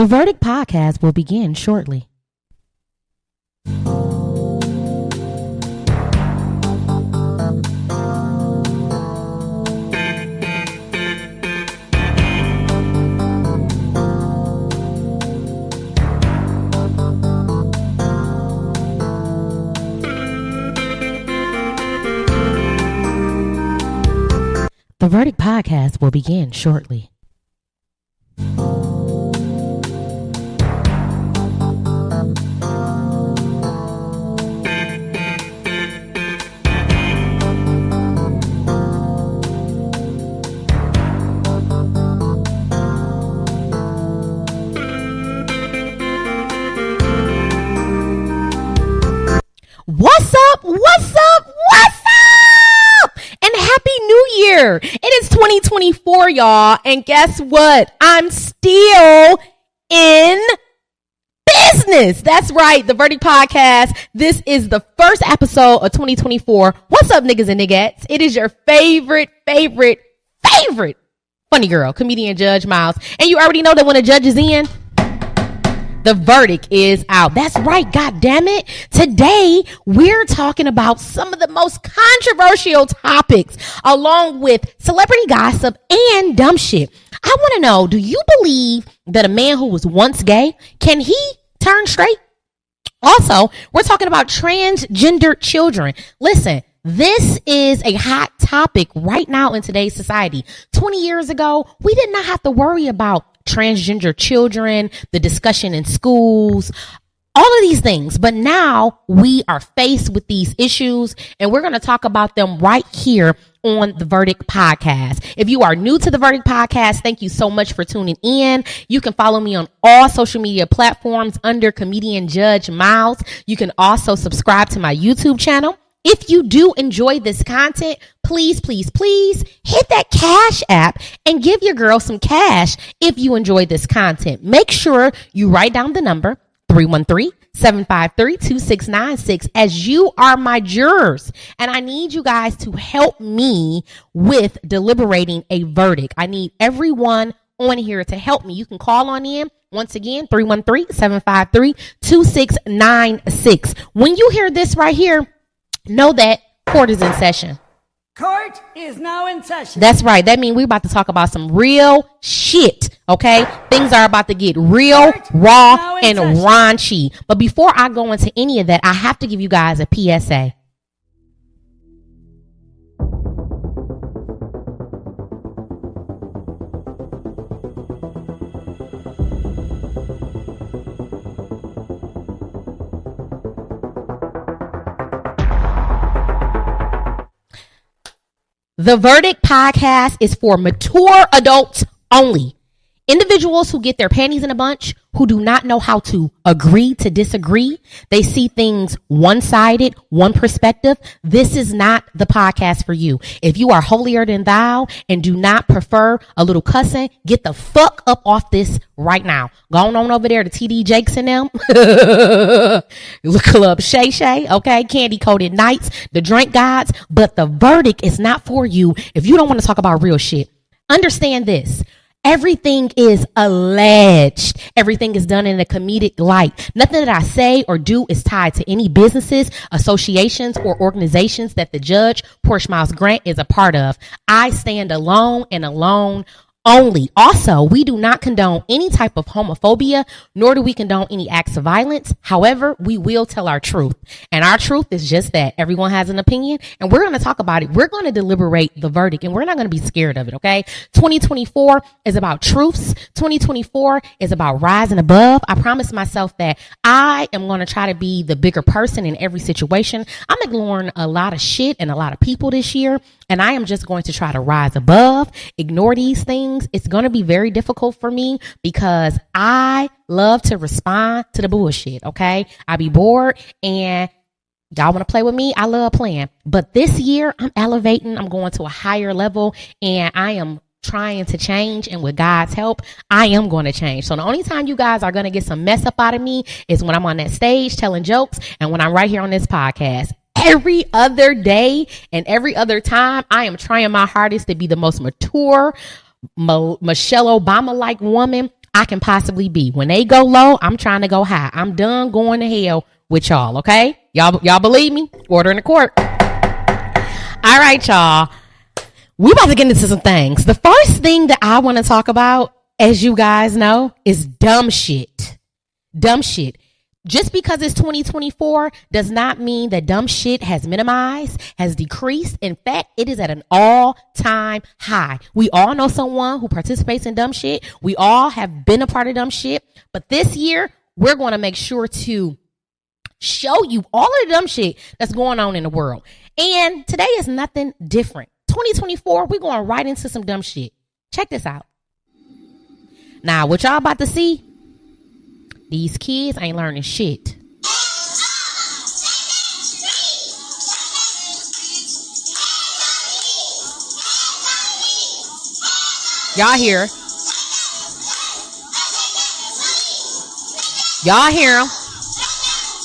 The Verdict podcast will begin shortly. The Verdict podcast will begin shortly. What's up? What's up? What's up? And happy new year. It is 2024, y'all. And guess what? I'm still in business. That's right. The Verdict Podcast. This is the first episode of 2024. What's up, niggas and niggas? It is your favorite, favorite, favorite funny girl, comedian Judge Miles. And you already know that when a judge is in, the verdict is out. That's right. God damn it. Today we're talking about some of the most controversial topics along with celebrity gossip and dumb shit. I want to know, do you believe that a man who was once gay, can he turn straight? Also, we're talking about transgender children. Listen, this is a hot topic right now in today's society. 20 years ago, we did not have to worry about transgender children, the discussion in schools, all of these things. But now we are faced with these issues and we're going to talk about them right here on the Verdict Podcast. If you are new to the Verdict Podcast, thank you so much for tuning in. You can follow me on all social media platforms under comedian Judge Miles. You can also subscribe to my YouTube channel. If you do enjoy this content, please, please, please hit that cash app and give your girl some cash if you enjoy this content. Make sure you write down the number 313-753-2696 as you are my jurors. And I need you guys to help me with deliberating a verdict. I need everyone on here to help me. You can call on in. Once again, 313-753-2696. When you hear this right here, know that court is in session. Court is now in session. That's right. That means we're about to talk about some real shit. Okay. Things are about to get real, Court raw, and session. raunchy. But before I go into any of that, I have to give you guys a PSA. The Verdict podcast is for mature adults only. Individuals who get their panties in a bunch, who do not know how to agree to disagree. They see things one sided, one perspective. This is not the podcast for you. If you are holier than thou and do not prefer a little cussing, get the fuck up off this right now. Going on over there to TD Jakes and them. Look club Shay Shay, okay? Candy coated nights, the drink gods. But the verdict is not for you if you don't want to talk about real shit. Understand this. Everything is alleged. Everything is done in a comedic light. Nothing that I say or do is tied to any businesses, associations, or organizations that the judge, Porsche Miles Grant, is a part of. I stand alone and alone only. Also, we do not condone any type of homophobia, nor do we condone any acts of violence. However, we will tell our truth. And our truth is just that everyone has an opinion and we're going to talk about it. We're going to deliberate the verdict and we're not going to be scared of it. Okay. 2024 is about truths. 2024 is about rising above. I promise myself that I am going to try to be the bigger person in every situation. I'm ignoring a lot of shit and a lot of people this year. And I am just going to try to rise above, ignore these things. It's going to be very difficult for me because I love to respond to the bullshit. Okay. I be bored and Y'all want to play with me? I love playing. But this year, I'm elevating. I'm going to a higher level and I am trying to change. And with God's help, I am going to change. So the only time you guys are going to get some mess up out of me is when I'm on that stage telling jokes and when I'm right here on this podcast. Every other day and every other time, I am trying my hardest to be the most mature, Mo- Michelle Obama like woman I can possibly be. When they go low, I'm trying to go high. I'm done going to hell with y'all, okay? Y'all y'all believe me? Order in the court. All right, y'all. We about to get into some things. The first thing that I want to talk about, as you guys know, is dumb shit. Dumb shit. Just because it's 2024 does not mean that dumb shit has minimized, has decreased. In fact, it is at an all time high. We all know someone who participates in dumb shit. We all have been a part of dumb shit. But this year, we're going to make sure to show you all of the dumb shit that's going on in the world. And today is nothing different. 2024, we're going right into some dumb shit. Check this out. Now, what y'all about to see these kids ain't learning shit. Y'all hear? Y'all hear them?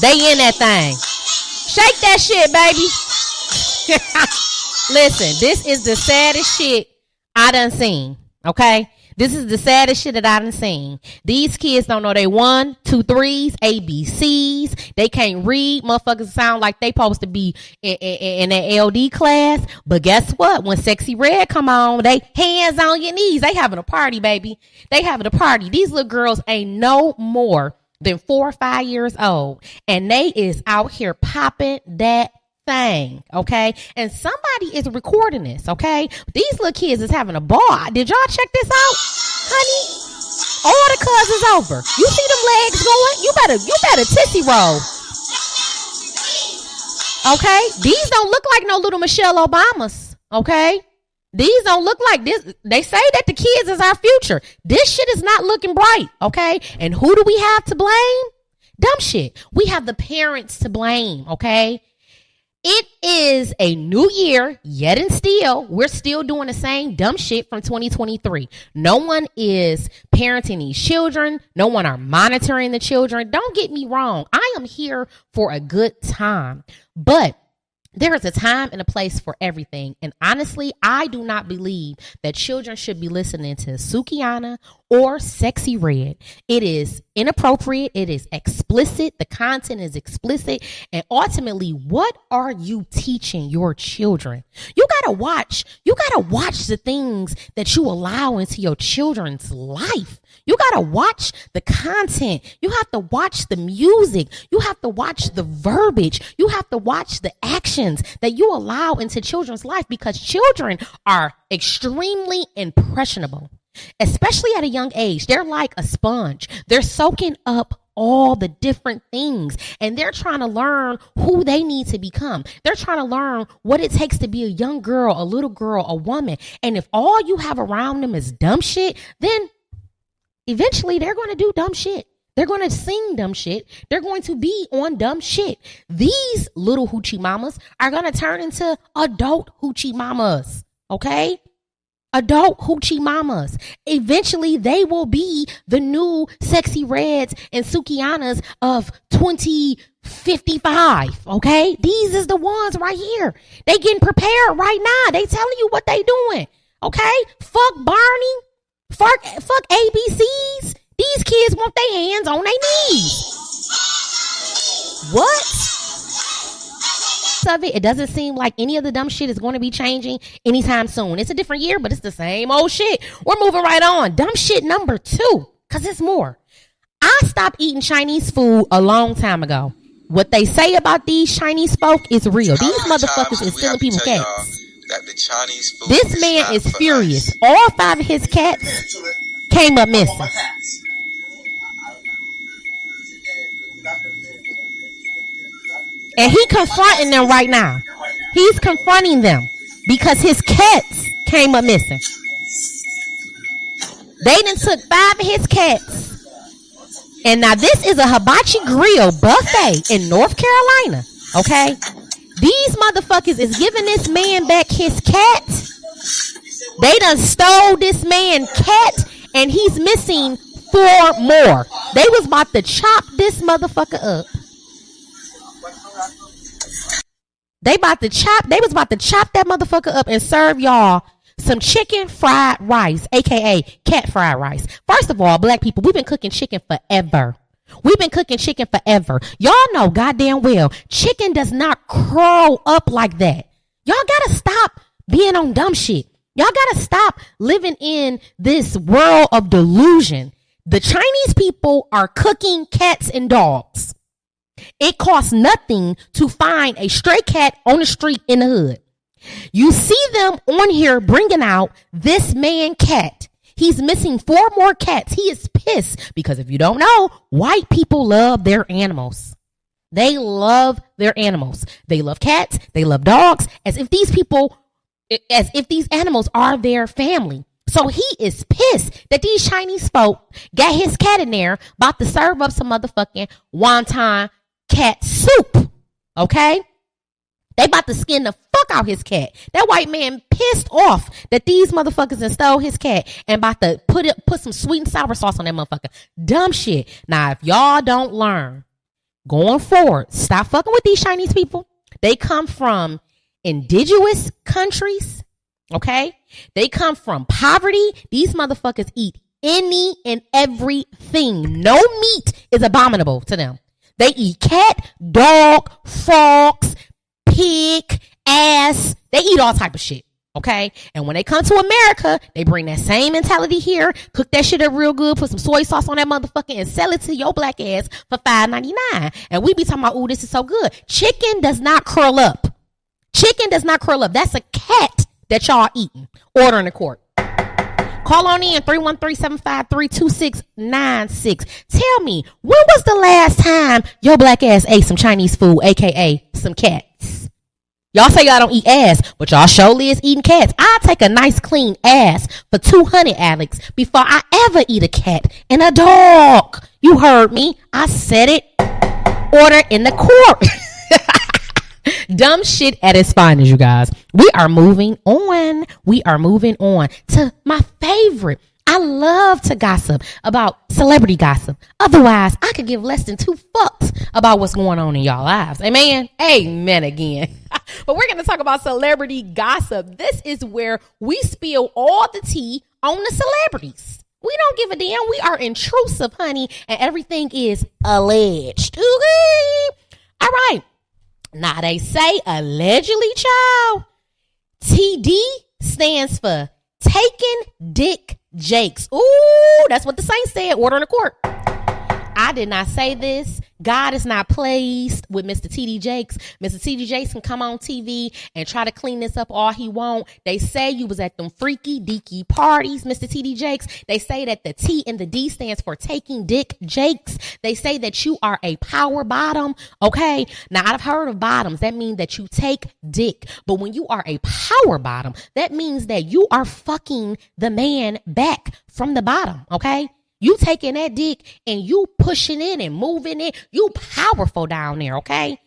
They in that thing. Shake that shit, baby. Listen, this is the saddest shit I done seen. Okay? This is the saddest shit that I done seen. These kids don't know they one, two, threes, ABCs. They can't read. Motherfuckers sound like they supposed to be in, in, in an LD class. But guess what? When Sexyy Red come on, they hands on your knees. They having a party, baby. They having a party. These little girls ain't no more than four or five years old. And they is out here popping that thing, okay? And somebody is recording this, okay? These little kids is having a ball. Did y'all check this out, honey? All the cuz is over. You see them legs going? You better, you better tissy roll. Okay? These don't look like no little Michelle Obamas, okay? These don't look like this. They say that the kids is our future. This shit is not looking bright, okay? And who do we have to blame? Dumb shit. We have the parents to blame, okay? It is a new year, yet and still, we're still doing the same dumb shit from 2023. No one is parenting these children. No one are monitoring the children. Don't get me wrong. I am here for a good time, but there is a time and a place for everything. And honestly, I do not believe that children should be listening to Sukihana or Sexyy Red. It is inappropriate. It is explicit. The content is explicit. And ultimately, what are you teaching your children? You gotta watch, you gotta watch the things that you allow into your children's life. You got to watch the content. You have to watch the music. You have to watch the verbiage. You have to watch the actions that you allow into children's life because children are extremely impressionable, especially at a young age. They're like a sponge. They're soaking up all the different things and they're trying to learn who they need to become. They're trying to learn what it takes to be a young girl, a little girl, a woman. And if all you have around them is dumb shit, then eventually they're going to do dumb shit. They're going to sing dumb shit. They're going to be on dumb shit. These little hoochie mamas are going to turn into adult hoochie mamas. Okay? Adult hoochie mamas. Eventually, they will be the new Sexyy Reds and Sukihanas of 2055. Okay? These is the ones right here. They getting prepared right now. They telling you what they doing. Okay? Fuck Barney. Fuck, fuck ABCs. These kids want their hands on their knees. What? Of it, it doesn't seem like any of the dumb shit is going to be changing anytime soon. It's a different year, but it's the same old shit. We're moving right on. Dumb shit number two, because it's more. I stopped eating Chinese food a long time ago. What they say about these Chinese folk is real. These motherfuckers is stealing people's cats that the Chinese food. This man is, is furious. Us. All five of his cats came up missing. And he confronting them right now. He's confronting them because his cats came up missing. They done took five of his cats. And now this is a hibachi grill buffet in North Carolina. Okay? These motherfuckers is giving this man back his cat. They done stole this man cat and he's missing four more. They was about to chop this motherfucker up. They about to chop, they was about to chop that motherfucker up and serve y'all some chicken fried rice, aka cat fried rice. First of all, black people, we've been cooking chicken forever. We've been cooking chicken forever. Y'all know goddamn well, chicken does not curl up like that. Y'all gotta stop being on dumb shit. Y'all gotta stop living in this world of delusion. The Chinese people are cooking cats and dogs. It costs nothing to find a stray cat on the street in the hood. You see them on here bringing out this man cat. He's missing four more cats. He is pissed because if you don't know, white people love their animals. They love their animals. They love cats. They love dogs as if these people, as if these animals are their family. So he is pissed that these Chinese folk got his cat in there about to serve up some motherfucking wonton cat soup. Okay? They about to skin the fuck out his cat. That white man pissed off that these motherfuckers and stole his cat and about to put it put some sweet and sour sauce on that motherfucker. Dumb shit. Now, if y'all don't learn going forward, stop fucking with these Chinese people. They come from indigenous countries. Okay? They come from poverty. These motherfuckers eat any and everything. No meat is abominable to them. They eat cat, dog, fox, pig, ass. They eat all type of shit. Okay. And when they come to America, they bring that same mentality here, cook that shit up real good, put some soy sauce on that motherfucker and sell it to your black ass for five ninety nine. And we be talking about, oh, this is so good. Chicken does not curl up. Chicken does not curl up. That's a cat that y'all eating. Order in the court. Call on in 313-753-2696. Tell me, when was the last time your black ass ate some Chinese food, aka some cats? Y'all say y'all don't eat ass, but y'all surely is eating cats. I'll take a nice clean ass for 200, Alex, before I ever eat a cat and a dog. You heard me. I said it. Order in the court. Dumb shit at its finest, you guys. We are moving on. We are moving on to my favorite. I love to gossip about celebrity gossip. Otherwise, I could give less than two fucks about what's going on in y'all lives. Amen. Amen again. but we're going to talk about celebrity gossip. This is where we spill all the tea on the celebrities. We don't give a damn. We are intrusive, honey, and everything is alleged. Okay. All right. Now they say allegedly, child. TD stands for taking dick jakes. Ooh, that's what the saints said. Order in the court. I did not say this. God is not pleased with Mr. TD Jakes. Mr. TD Jakes can come on TV and try to clean this up all he want. They say you was at them freaky deaky parties, Mr. TD Jakes. They say that the T and the D stands for taking dick Jakes. They say that you are a power bottom. Okay. Now I've heard of bottoms. That means that you take dick. But when you are a power bottom, that means that you are fucking the man back from the bottom. Okay. You taking that dick and you pushing it and moving it. You powerful down there, okay?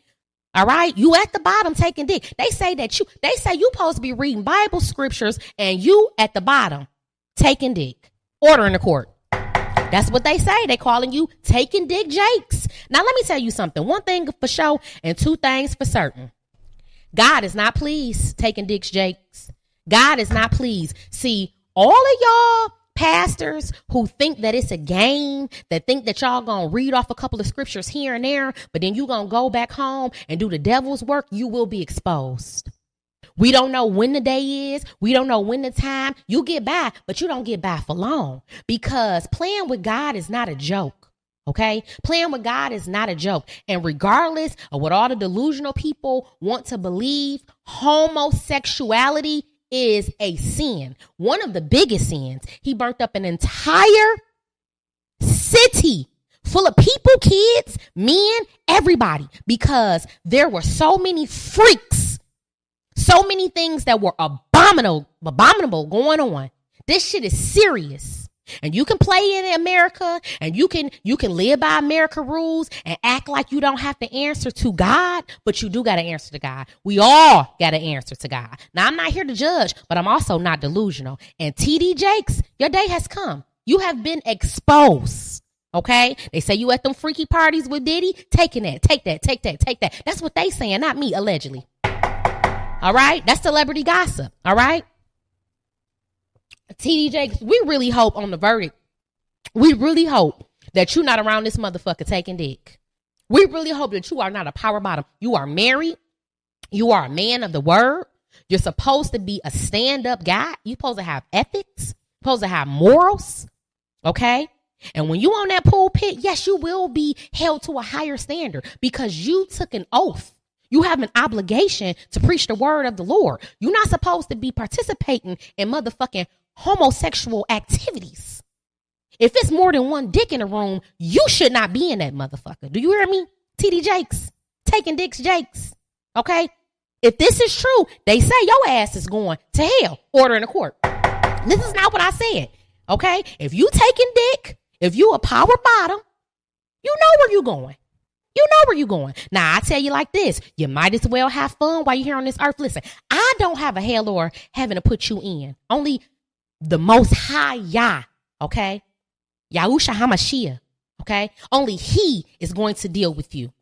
All right, you at the bottom taking dick. They say that you, they say you supposed to be reading Bible scriptures and you at the bottom taking dick. Order in the court. That's what they say. They calling you taking dick jakes. Now let me tell you something. One thing for sure and two things for certain. God is not pleased taking dick jakes. God is not pleased. See, all of y'all pastors who think that it's a game, that think that y'all gonna read off a couple of scriptures here and there, but then you gonna go back home and do the devil's work, you will be exposed. We don't know when the day is. We don't know when the time. You get by, but you don't get by for long because playing with God is not a joke. Okay? Playing with God is not a joke. And regardless of what all the delusional people want to believe, homosexuality is a sin. One of the biggest sins. He burnt up an entire city full of people, kids, men, everybody, because there were so many freaks, so many things that were abominable, abominable going on. This shit is serious and you can play in America and you can you can live by America rules and act like you don't have to answer to God, but you do got to answer to God. We all got to answer to God. Now I'm not here to judge, but I'm also not delusional. And TD Jakes, your day has come. You have been exposed. Okay? They say you at them freaky parties with Diddy, taking that, take that, take that, take that. That's what they saying, not me, allegedly. All right? That's celebrity gossip. All right? TD Jakes, we really hope on the verdict. We really hope that you're not around this motherfucker taking dick. We really hope that you are not a power bottom. You are married. You are a man of the word. You're supposed to be a stand up guy. You're supposed to have ethics, you're supposed to have morals. Okay. And when you on that pulpit, yes, you will be held to a higher standard because you took an oath. You have an obligation to preach the word of the Lord. You're not supposed to be participating in motherfucking homosexual activities. If it's more than one dick in the room, you should not be in that motherfucker. Do you hear me? TD Jakes, taking dicks Jakes. Okay? If this is true, they say your ass is going to hell. Order in the court. This is not what I said. Okay? If you taking dick, if you a power bottom, you know where you going. You know where you going. Now I tell you like this: you might as well have fun while you're here on this earth. Listen, I don't have a hell or heaven to put you in. Only the Most High Yah. Okay, Yahusha Hamashiach. Okay, only He is going to deal with you.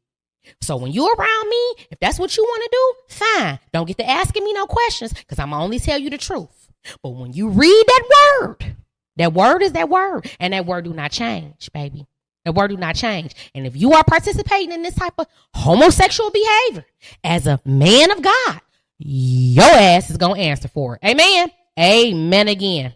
So when you're around me, if that's what you want to do, fine. Don't get to asking me no questions because I'm only tell you the truth. But when you read that word, that word is that word, and that word do not change, baby. That word do not change. And if you are participating in this type of homosexual behavior as a man of God, your ass is gonna answer for it. Amen. Amen again.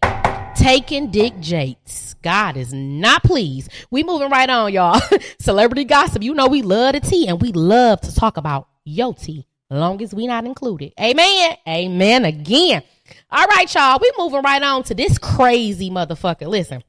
Taking Dick Jakes. God is not pleased. We moving right on, y'all. Celebrity gossip. You know we love the tea and we love to talk about your tea, long as we not included. Amen. Amen again. All right, y'all. We moving right on to this crazy motherfucker. Listen.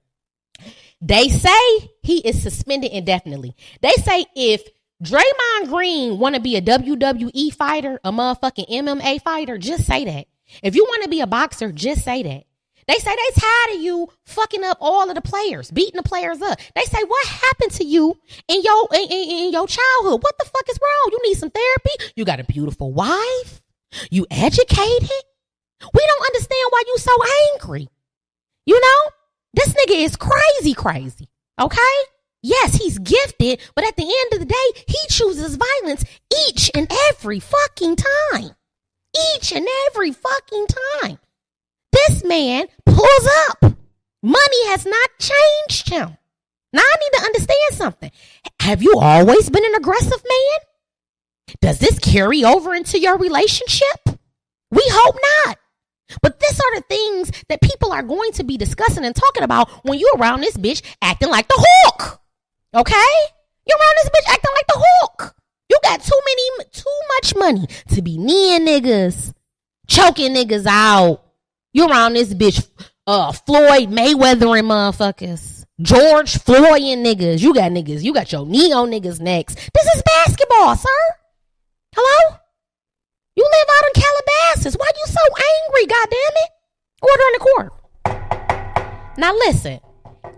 They say he is suspended indefinitely. They say if Draymond Green want to be a WWE fighter, a motherfucking MMA fighter, just say that. If you want to be a boxer, just say that. They say they tired of you fucking up all of the players, beating the players up. They say what happened to you in your in, in, in your childhood? What the fuck is wrong? You need some therapy. You got a beautiful wife. You educated. We don't understand why you so angry. You know, this nigga is crazy, crazy. Okay. Yes, he's gifted, but at the end of the day, he chooses violence each and every fucking time. Each and every fucking time. This man pulls up. Money has not changed him. Now I need to understand something. Have you always been an aggressive man? Does this carry over into your relationship? We hope not. But these are the things that people are going to be discussing and talking about when you're around this bitch acting like the Hulk. Okay? You're around this bitch acting like the Hulk. You got too many, too much money to be kneeing niggas, choking niggas out. You're around this bitch, uh, Floyd Mayweather and motherfuckers. George Floyd and niggas. You got niggas. You got your knee on niggas' necks. This is basketball, sir. Hello? You live out in Calabasas. Why you so angry, goddammit? Order in the court. Now listen,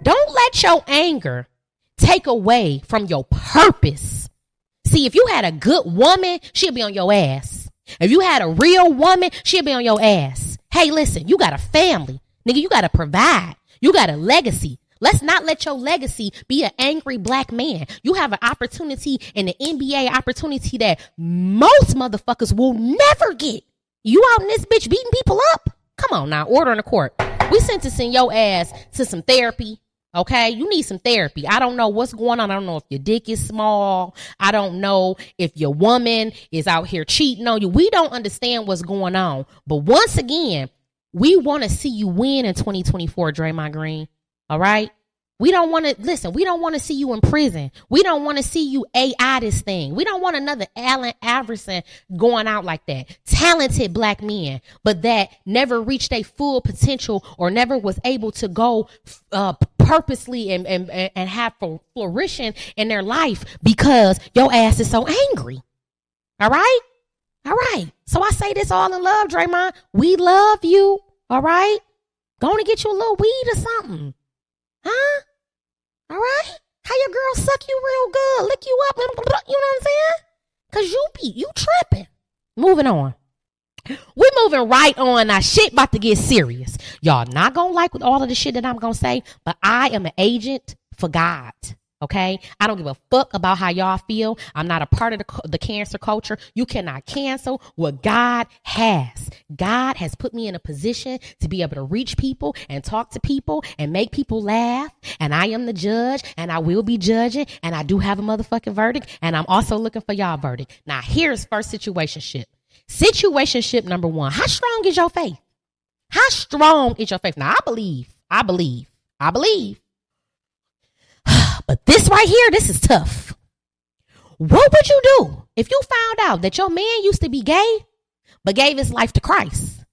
don't let your anger take away from your purpose. See, if you had a good woman, she'd be on your ass. If you had a real woman, she'd be on your ass. Hey, listen, you got a family. Nigga, you got to provide. You got a legacy. Let's not let your legacy be an angry black man. You have an opportunity in the NBA opportunity that most motherfuckers will never get. You out in this bitch beating people up? Come on now, order in the court. We sentencing your ass to some therapy. Okay, you need some therapy. I don't know what's going on. I don't know if your dick is small. I don't know if your woman is out here cheating on you. We don't understand what's going on. But once again, we want to see you win in 2024, Draymond Green. All right. We don't want to listen. We don't want to see you in prison. We don't want to see you AI this thing. We don't want another Allen Iverson going out like that. Talented black men, but that never reached a full potential or never was able to go uh, purposely and, and, and have flourishing in their life because your ass is so angry. All right? All right. So I say this all in love, Draymond. We love you. All right? Going to get you a little weed or something. Huh? All right? How your girl suck you real good, lick you up, you know what I'm saying? Cause you be you tripping. Moving on. We're moving right on. Now shit about to get serious. Y'all not gonna like with all of the shit that I'm gonna say, but I am an agent for God. Okay. I don't give a fuck about how y'all feel. I'm not a part of the, the cancer culture. You cannot cancel what God has. God has put me in a position to be able to reach people and talk to people and make people laugh. And I am the judge and I will be judging and I do have a motherfucking verdict and I'm also looking for y'all verdict. Now here's first situationship. Situationship number one. How strong is your faith? How strong is your faith? Now I believe, I believe, I believe but this right here, this is tough. What would you do if you found out that your man used to be gay, but gave his life to Christ?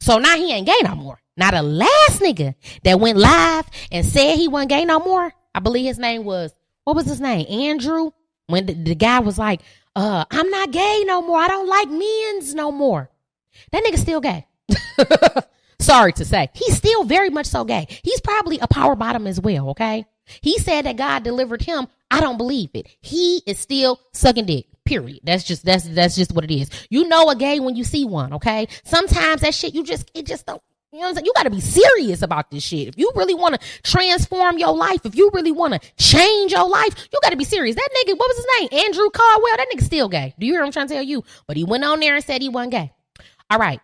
So now he ain't gay no more. Now the last nigga that went live and said he wasn't gay no more, I believe his name was, what was his name? Andrew? When the, the guy was like, uh, I'm not gay no more. I don't like men's no more. That nigga still gay. Sorry to say. He's still very much so gay. He's probably a power bottom as well, okay? He said that God delivered him. I don't believe it. He is still sucking dick. Period. That's just that's that's just what it is. You know a gay when you see one, okay? Sometimes that shit you just it just don't you know what I'm saying? You got to be serious about this shit. If you really want to transform your life, if you really want to change your life, you got to be serious. That nigga, what was his name? Andrew Caldwell. That nigga still gay. Do you hear what I'm trying to tell you? But he went on there and said he wasn't gay. All right.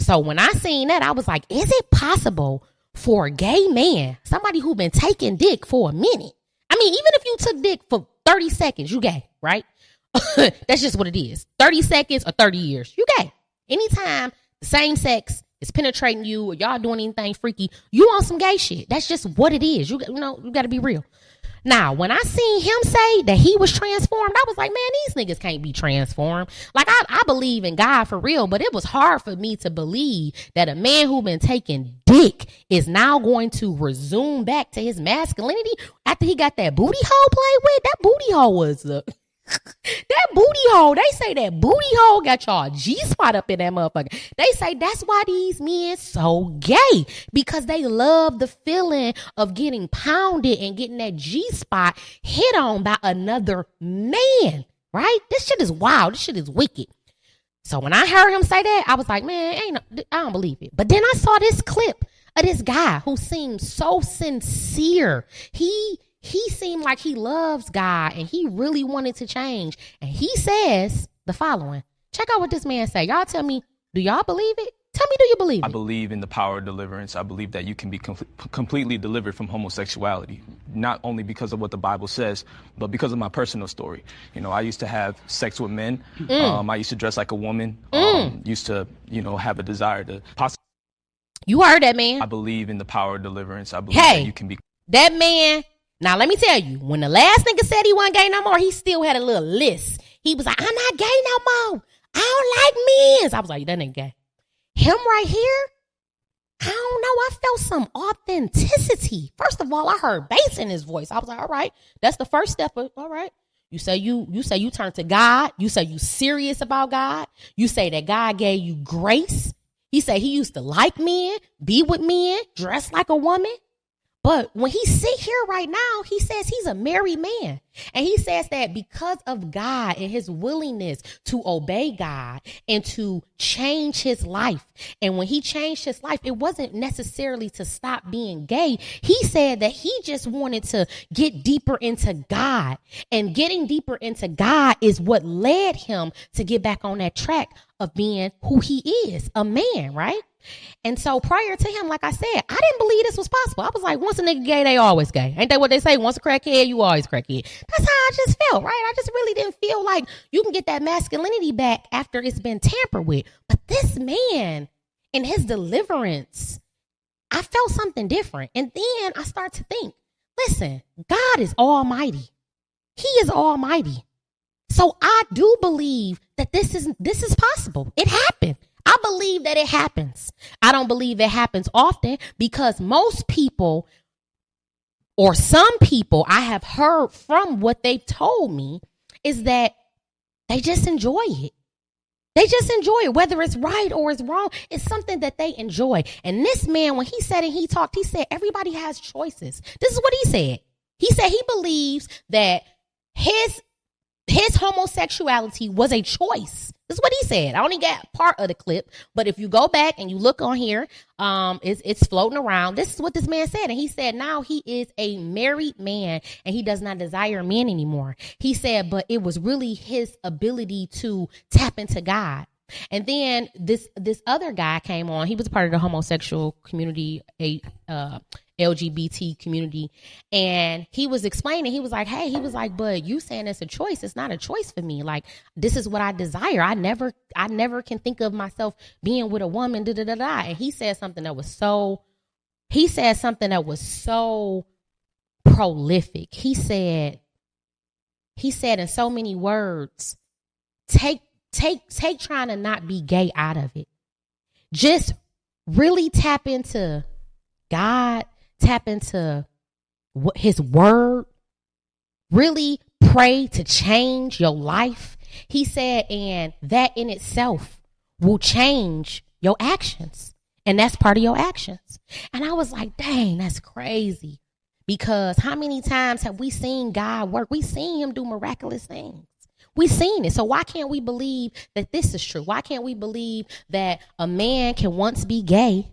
So when I seen that, I was like, is it possible for a gay man, somebody who been taking dick for a minute. I mean, even if you took dick for 30 seconds, you gay, right? That's just what it is. 30 seconds or 30 years, you gay. Anytime same sex is penetrating you or y'all doing anything freaky, you on some gay shit. That's just what it is. You, you know, you got to be real. Now, when I seen him say that he was transformed, I was like, man, these niggas can't be transformed. Like, I, I believe in God for real, but it was hard for me to believe that a man who been taking dick is now going to resume back to his masculinity after he got that booty hole played with. That booty hole was uh, that booty hole, they say that booty hole got y'all G spot up in that motherfucker. They say that's why these men so gay because they love the feeling of getting pounded and getting that G spot hit on by another man. Right? This shit is wild. This shit is wicked. So when I heard him say that, I was like, man, ain't I don't believe it. But then I saw this clip of this guy who seems so sincere. He he seemed like he loves God and he really wanted to change. And he says the following. Check out what this man say. Y'all tell me, do y'all believe it? Tell me, do you believe it? I believe in the power of deliverance. I believe that you can be com- completely delivered from homosexuality, not only because of what the Bible says, but because of my personal story. You know, I used to have sex with men. Mm. Um, I used to dress like a woman. Mm. Um, used to, you know, have a desire to possibly. You heard that man. I believe in the power of deliverance. I believe hey, that you can be. That man now let me tell you, when the last nigga said he wasn't gay no more, he still had a little list. He was like, I'm not gay no more. I don't like men. I was like, that ain't gay. Him right here, I don't know. I felt some authenticity. First of all, I heard bass in his voice. I was like, all right, that's the first step. Of, all right. You say you you say you turn to God. You say you serious about God. You say that God gave you grace. He said he used to like men, be with men, dress like a woman. But when he sit here right now, he says he's a married man. And he says that because of God and his willingness to obey God and to change his life. And when he changed his life, it wasn't necessarily to stop being gay. He said that he just wanted to get deeper into God. And getting deeper into God is what led him to get back on that track of being who he is, a man, right? And so prior to him, like I said, I didn't believe this was possible. I was like, once a nigga gay, they always gay. Ain't that what they say? Once a crackhead, you always crackhead. That's how I just felt, right? I just really didn't feel like you can get that masculinity back after it's been tampered with. But this man and his deliverance, I felt something different. And then I start to think, listen, God is almighty. He is almighty. So I do believe that this is this is possible. It happened. I believe that it happens. I don't believe it happens often because most people or some people I have heard from what they've told me is that they just enjoy it. They just enjoy it, whether it's right or it's wrong. It's something that they enjoy. And this man, when he said and he talked, he said everybody has choices. This is what he said. He said he believes that his his homosexuality was a choice This is what he said. I only got part of the clip, but if you go back and you look on here, um, it's it's floating around. This is what this man said, and he said now he is a married man and he does not desire men anymore. He said, but it was really his ability to tap into God. And then this this other guy came on. He was part of the homosexual community, a uh, LGBT community. And he was explaining, he was like, Hey, he was like, but you saying it's a choice. It's not a choice for me. Like, this is what I desire. I never, I never can think of myself being with a woman, da da da da. And he said something that was so, he said something that was so prolific. He said, he said in so many words, take, take, take trying to not be gay out of it. Just really tap into God tap into his word, really pray to change your life. He said, and that in itself will change your actions. And that's part of your actions. And I was like, dang, that's crazy. Because how many times have we seen God work? We seen him do miraculous things. We've seen it. So why can't we believe that this is true? Why can't we believe that a man can once be gay,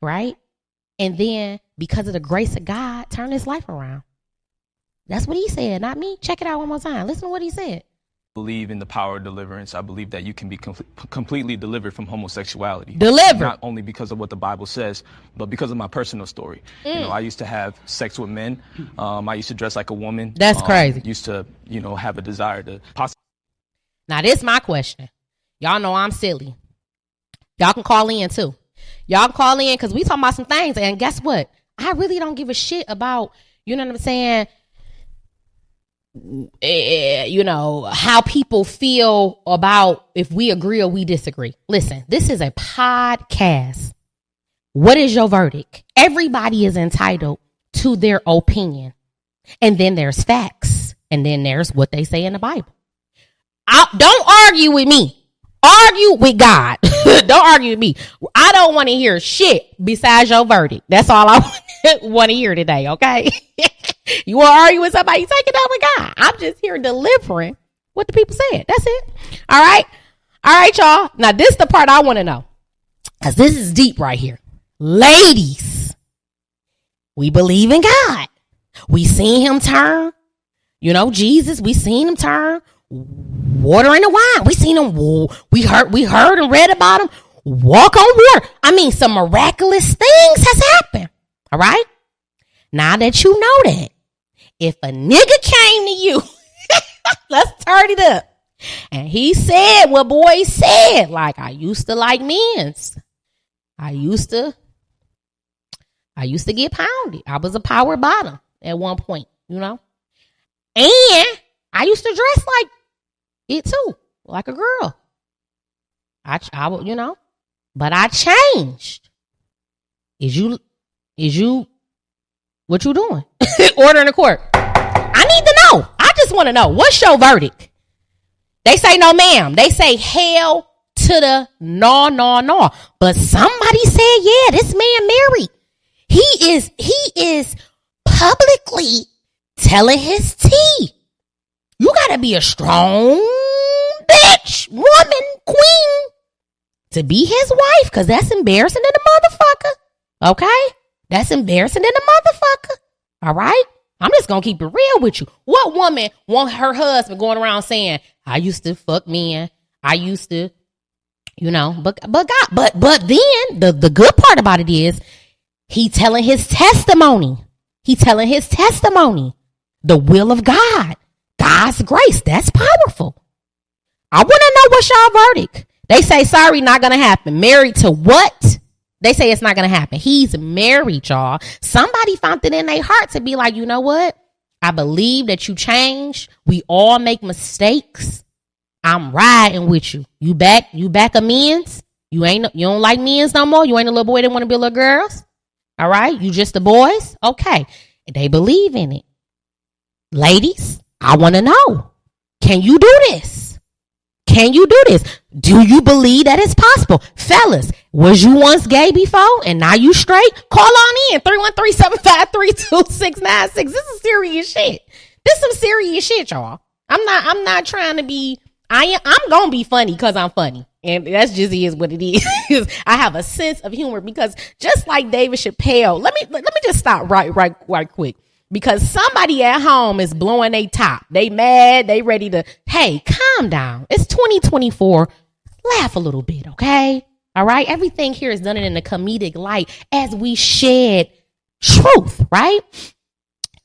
right? and then because of the grace of God, turn his life around. That's what he said, not me. Check it out one more time. Listen to what he said. believe in the power of deliverance. I believe that you can be com- completely delivered from homosexuality. Delivered. Not only because of what the Bible says, but because of my personal story. Mm. You know, I used to have sex with men. Um, I used to dress like a woman. That's um, crazy. Used to, you know, have a desire to possibly. Now, this my question. Y'all know I'm silly. Y'all can call in too. Y'all can call in because we talking about some things. And guess what? I really don't give a shit about, you know what I'm saying? Eh, you know, how people feel about if we agree or we disagree. Listen, this is a podcast. What is your verdict? Everybody is entitled to their opinion. And then there's facts. And then there's what they say in the Bible. I, don't argue with me. Argue with God. don't argue with me. I don't want to hear shit besides your verdict. That's all I want to hear today, okay? you want to argue with somebody, take it with God. I'm just here delivering what the people said. That's it. All right. All right, y'all. Now, this is the part I want to know. Because this is deep right here. Ladies, we believe in God. We seen him turn. You know, Jesus, we seen him turn water in the wine. We seen him. We heard. We heard and read about him walk on water. I mean, some miraculous things has happened. All right. Now that you know that, if a nigga came to you, let's turn it up, and he said what boys said, like I used to like men's. I used to. I used to get pounded. I was a power bottom at one point, you know. And I used to dress like it too, like a girl. I, I, you know, but I changed. Is you, is you, what you doing? Order in the court. I need to know. I just want to know. What's your verdict? They say no, ma'am. They say hell to the no, no, no. But somebody said, yeah, this man married. He is, he is publicly telling his tea. You gotta be a strong bitch, woman, queen to be his wife because that's embarrassing to the motherfucker. Okay? That's embarrassing in a motherfucker. All right? I'm just gonna keep it real with you. What woman want her husband going around saying, I used to fuck men. I used to, you know, but but God, but but then the, the good part about it is he telling his testimony. He telling his testimony. The will of God. God's grace. That's powerful. I want to know what's y'all verdict. They say, sorry, not to happen. Married to what? They say it's not going to happen. He's married, y'all. Somebody found it in their heart to be like, you know what? I believe that you change. We all make mistakes. I'm riding with you. You back, you back amends. You ain't, you don't like men's no more. You ain't a little boy that want to be little girls. All right. You just the boys. Okay. They believe in it. Ladies, I want to know, can you do this? Can you do this? Do you believe that it's possible? Fellas, was you once gay before and now you straight? Call on in 313-753-2696. This is serious shit. This is some serious shit, y'all. I'm not I'm not trying to be I am, I'm gonna be funny because I'm funny. And that's just is what it is. I have a sense of humor because just like David Chappelle, let me let me just stop right right right quick. Because somebody at home is blowing a top. They mad, they ready to, hey, calm down. It's 2024. Laugh a little bit, okay? All right. Everything here is done in a comedic light as we shed truth, right?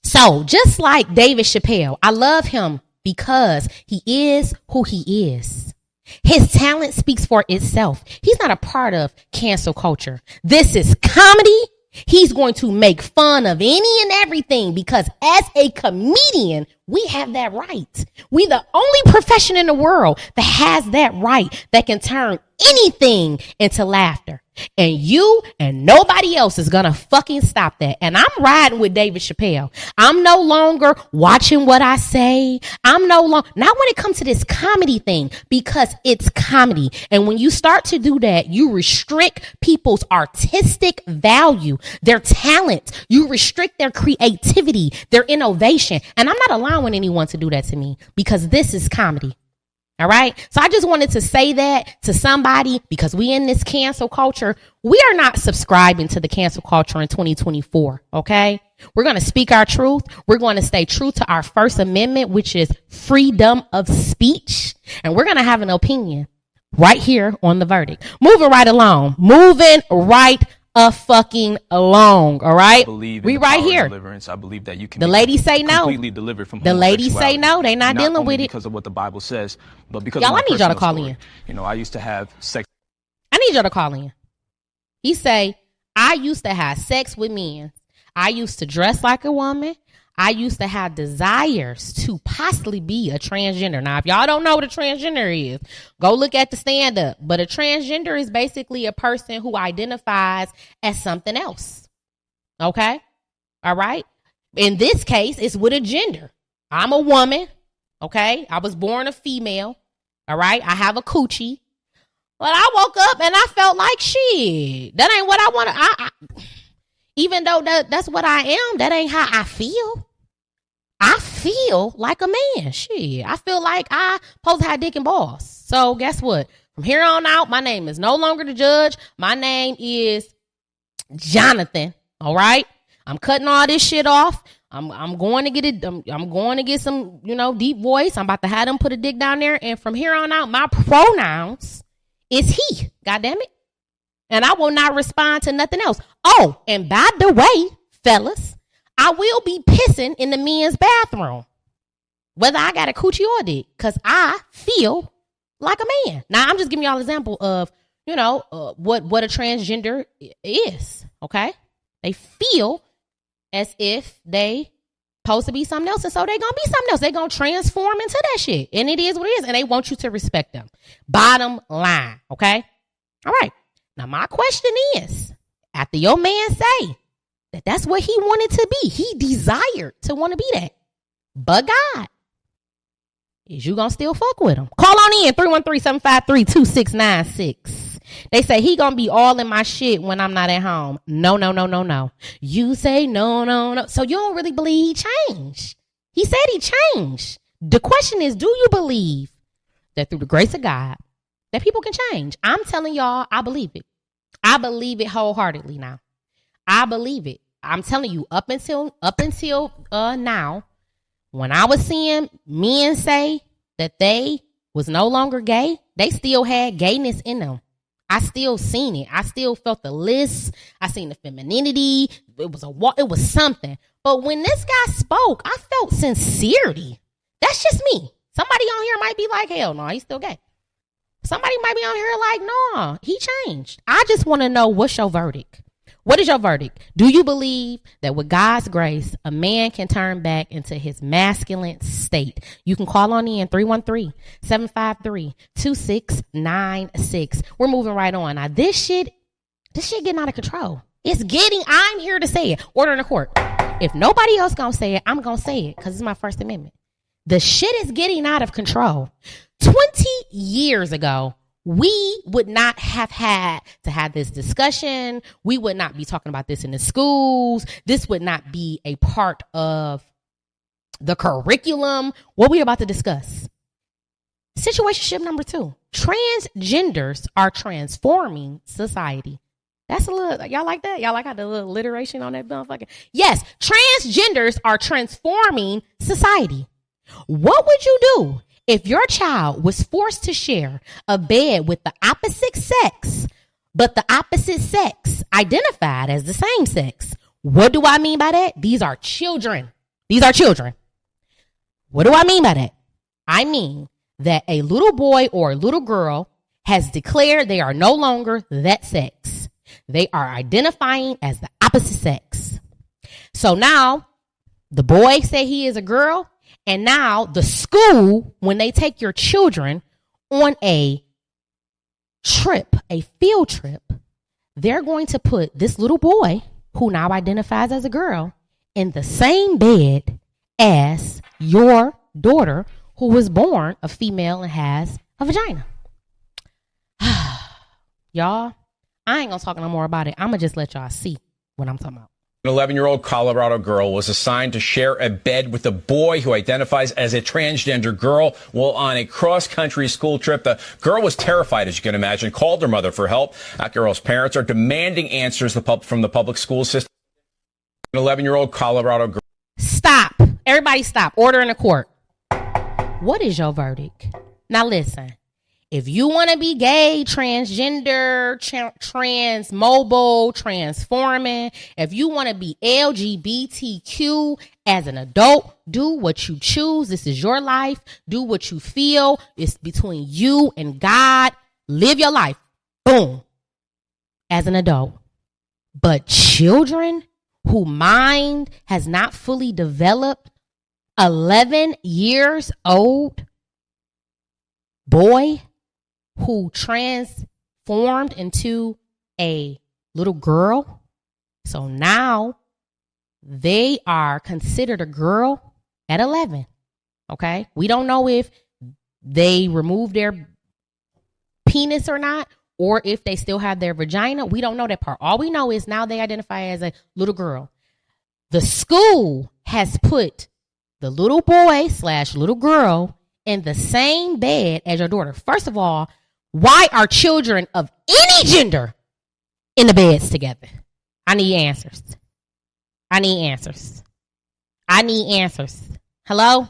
So just like David Chappelle, I love him because he is who he is. His talent speaks for itself. He's not a part of cancel culture. This is comedy. He's going to make fun of any and everything because as a comedian, we have that right. We the only profession in the world that has that right that can turn anything into laughter. And you and nobody else is gonna fucking stop that. And I'm riding with David Chappelle. I'm no longer watching what I say. I'm no longer, not when it comes to this comedy thing, because it's comedy. And when you start to do that, you restrict people's artistic value, their talent. You restrict their creativity, their innovation. And I'm not allowing anyone to do that to me because this is comedy. All right. So I just wanted to say that to somebody because we in this cancel culture. We are not subscribing to the cancel culture in 2024. Okay. We're going to speak our truth. We're going to stay true to our first amendment, which is freedom of speech. And we're going to have an opinion right here on the verdict. Moving right along. Moving right a fucking along. All right. we right here. Deliverance. I believe that you can. The ladies say no. Completely delivered from. The ladies say no. They not, not dealing with it because of what the Bible says, but because y'all. I need y'all to call story. in. You know, I used to have sex. I need y'all to call in. He say, I used to have sex with men. I used to dress like a woman. I used to have desires to possibly be a transgender. Now, if y'all don't know what a transgender is, go look at the stand up. But a transgender is basically a person who identifies as something else. Okay? All right? In this case, it's with a gender. I'm a woman. Okay? I was born a female. All right? I have a coochie. But I woke up and I felt like shit. That ain't what I want to. I, I even though that, that's what I am, that ain't how I feel. I feel like a man. Shit. I feel like I to have dick and balls. So guess what? From here on out, my name is no longer the judge. My name is Jonathan. All right. I'm cutting all this shit off. I'm I'm going to get it. I'm, I'm going to get some, you know, deep voice. I'm about to have them put a dick down there. And from here on out, my pronouns is he. God damn it. And I will not respond to nothing else. Oh, and by the way, fellas, I will be pissing in the men's bathroom, whether I got a coochie or dick, because I feel like a man. Now, I'm just giving y'all an example of, you know, uh, what, what a transgender is, okay? They feel as if they supposed to be something else, and so they gonna be something else. they gonna transform into that shit. And it is what it is, and they want you to respect them. Bottom line, okay? All right. Now my question is, after your man say that that's what he wanted to be. He desired to want to be that. But God, is you gonna still fuck with him? Call on in 313-753-2696. They say he gonna be all in my shit when I'm not at home. No, no, no, no, no. You say no, no, no. So you don't really believe he changed. He said he changed. The question is, do you believe that through the grace of God that people can change? I'm telling y'all, I believe it. I believe it wholeheartedly now. I believe it. I'm telling you, up until up until uh now, when I was seeing men say that they was no longer gay, they still had gayness in them. I still seen it. I still felt the list. I seen the femininity. It was a it was something. But when this guy spoke, I felt sincerity. That's just me. Somebody on here might be like, hell no, he's still gay. Somebody might be on here like, no, he changed. I just want to know what's your verdict. What is your verdict? Do you believe that with God's grace, a man can turn back into his masculine state? You can call on in 313-753-2696. We're moving right on. Now this shit, this shit getting out of control. It's getting, I'm here to say it. Order in the court. If nobody else gonna say it, I'm gonna say it because it's my first amendment. The shit is getting out of control. 20 years ago, we would not have had to have this discussion. We would not be talking about this in the schools. This would not be a part of the curriculum. What we're about to discuss. Situationship number two. Transgenders are transforming society. That's a little, y'all like that? Y'all like how the little alliteration on that motherfucker? Yes, transgenders are transforming society. What would you do if your child was forced to share a bed with the opposite sex, but the opposite sex identified as the same sex? What do I mean by that? These are children. These are children. What do I mean by that? I mean that a little boy or a little girl has declared they are no longer that sex. They are identifying as the opposite sex. So now the boy say he is a girl and now the school, when they take your children on a trip, a field trip, they're going to put this little boy who now identifies as a girl in the same bed as your daughter who was born a female and has a vagina. y'all, I ain't gonna talk no more about it. I'm gonna just let y'all see what I'm talking about. An 11 year old Colorado girl was assigned to share a bed with a boy who identifies as a transgender girl while on a cross country school trip. The girl was terrified, as you can imagine, called her mother for help. That girl's parents are demanding answers from the public school system. An 11 year old Colorado girl. Stop. Everybody stop. Order in the court. What is your verdict? Now listen. If you want to be gay, transgender, tra- trans mobile, transforming, if you want to be LGBTQ as an adult, do what you choose. This is your life. Do what you feel. It's between you and God. Live your life. Boom. As an adult. But children who mind has not fully developed, 11 years old boy who transformed into a little girl. So now they are considered a girl at 11. Okay. We don't know if they removed their penis or not, or if they still have their vagina. We don't know that part. All we know is now they identify as a little girl. The school has put the little boy slash little girl in the same bed as your daughter. First of all, why are children of any gender in the beds together? I need answers. I need answers. I need answers. Hello?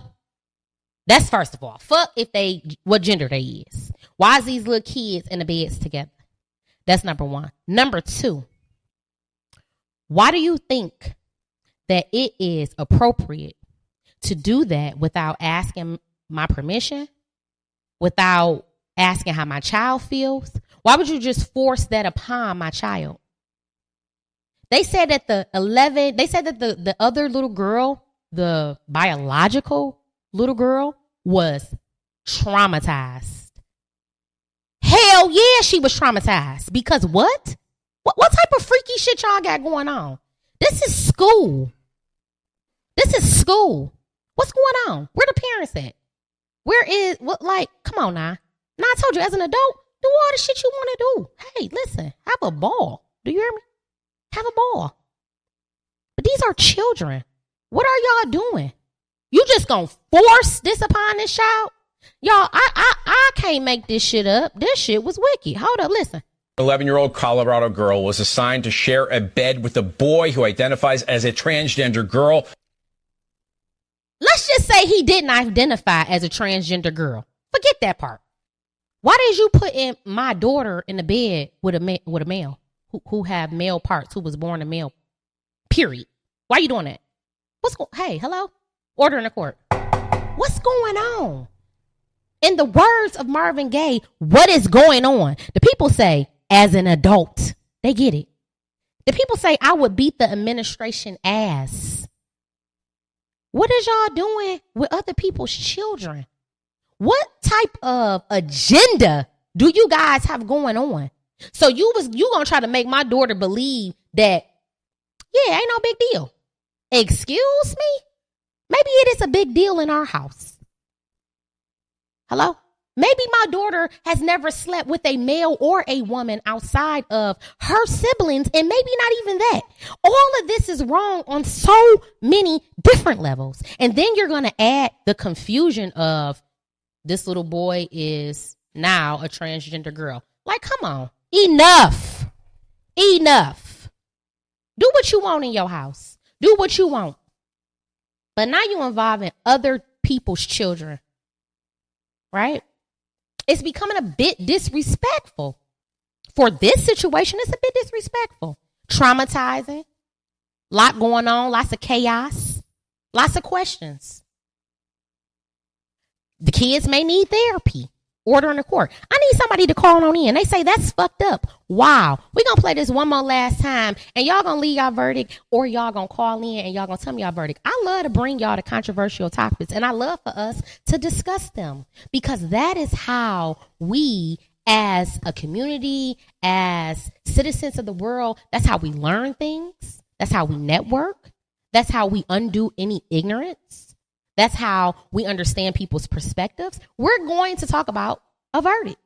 That's first of all. Fuck if they what gender they is. Why is these little kids in the beds together? That's number one. Number two, why do you think that it is appropriate to do that without asking my permission, without asking how my child feels? Why would you just force that upon my child? They said that the 11, they said that the, the other little girl, the biological little girl, was traumatized. Hell yeah, she was traumatized. Because what? What, what type of freaky shit y'all got going on? This is school. This is school. What's going on? Where the parents at? Where is what like, come on now. Now I told you, as an adult, do all the shit you want to do. Hey, listen, have a ball. Do you hear me? Have a ball. But these are children. What are y'all doing? You just gonna force this upon this child? Y'all, I I I can't make this shit up. This shit was wicked. Hold up, listen. 11 year old Colorado girl was assigned to share a bed with a boy who identifies as a transgender girl. Let's just say he didn't identify as a transgender girl. Forget that part. Why did you put in my daughter in the bed with a ma- with a male who who have male parts who was born a male? Period. Why are you doing that? What's going? Hey, hello. Order in the court. What's going on? In the words of Marvin Gaye, what is going on? The people say, as an adult, they get it. The people say, I would beat the administration ass. What is y'all doing with other people's children? What type of agenda do you guys have going on? So you was you gonna try to make my daughter believe that yeah, ain't no big deal. Excuse me? Maybe it is a big deal in our house. Hello? Maybe my daughter has never slept with a male or a woman outside of her siblings, and maybe not even that. All of this is wrong on so many different levels. And then you're going to add the confusion of this little boy is now a transgender girl. Like, come on. Enough. Enough. Do what you want in your house. Do what you want. But now you're involving other people's children. Right? It's becoming a bit disrespectful. For this situation, it's a bit disrespectful. Traumatizing. Lot going on, lots of chaos, lots of questions. The kids may need therapy. Order in the court. I need somebody to call on in. They say that's fucked up. Wow. We're gonna play this one more last time and y'all gonna leave y'all verdict or y'all gonna call in and y'all gonna tell me y'all verdict. I love to bring y'all to controversial topics and I love for us to discuss them because that is how we as a community, as citizens of the world, that's how we learn things. That's how we network. That's how we undo any ignorance. That's how we understand people's perspectives. We're going to talk about a verdict.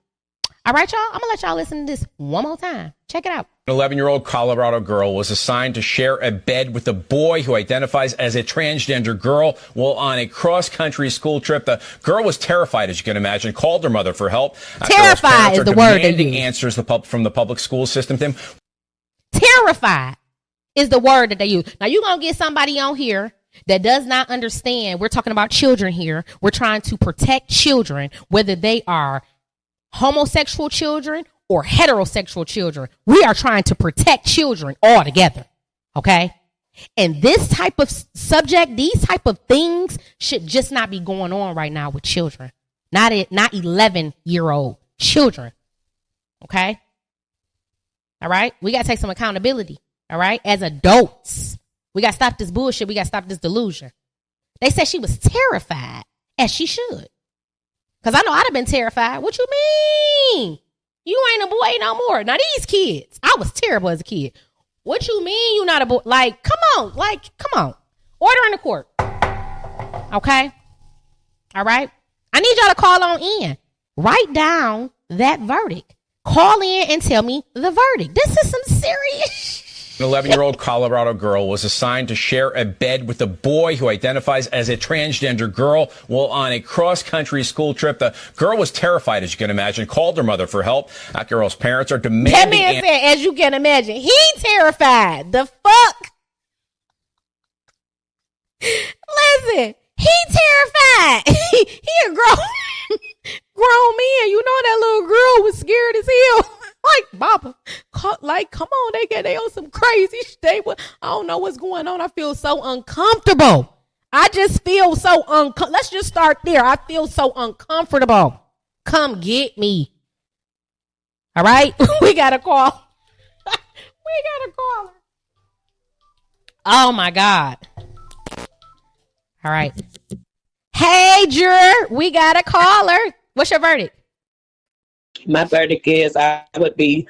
All right, y'all. I'm gonna let y'all listen to this one more time. Check it out. An 11 year old Colorado girl was assigned to share a bed with a boy who identifies as a transgender girl while on a cross country school trip. The girl was terrified, as you can imagine, called her mother for help. Terrified is the word. Demanding answers the from the public school system. Tim. Terrified is the word that they use. Now you're gonna get somebody on here that does not understand, we're talking about children here. We're trying to protect children, whether they are homosexual children or heterosexual children. We are trying to protect children all together. Okay. And this type of subject, these type of things should just not be going on right now with children. Not it, not 11 year old children. Okay. All right. We got to take some accountability. All right. As adults. We got to stop this bullshit. We got to stop this delusion. They said she was terrified, as she should. Because I know I'd have been terrified. What you mean? You ain't a boy no more. Now, these kids, I was terrible as a kid. What you mean you not a boy? Like, come on. Like, come on. Order in the court. Okay? All right? I need y'all to call on in. Write down that verdict. Call in and tell me the verdict. This is some serious An 11 year old Colorado girl was assigned to share a bed with a boy who identifies as a transgender girl while on a cross country school trip. The girl was terrified, as you can imagine, called her mother for help. That girl's parents are demanding. That man an- said, as you can imagine, he terrified. The fuck? Listen, he terrified. he a grown, grown man. You know that little girl was scared as hell like Baba, like come on, they get they on some crazy shit. I don't know what's going on. I feel so uncomfortable. I just feel so uncomfortable. Let's just start there. I feel so uncomfortable. Come get me. All right, we got to call. we got to call her. Oh my God. All right. Hey, juror, we got to caller. What's your verdict? My verdict is I would be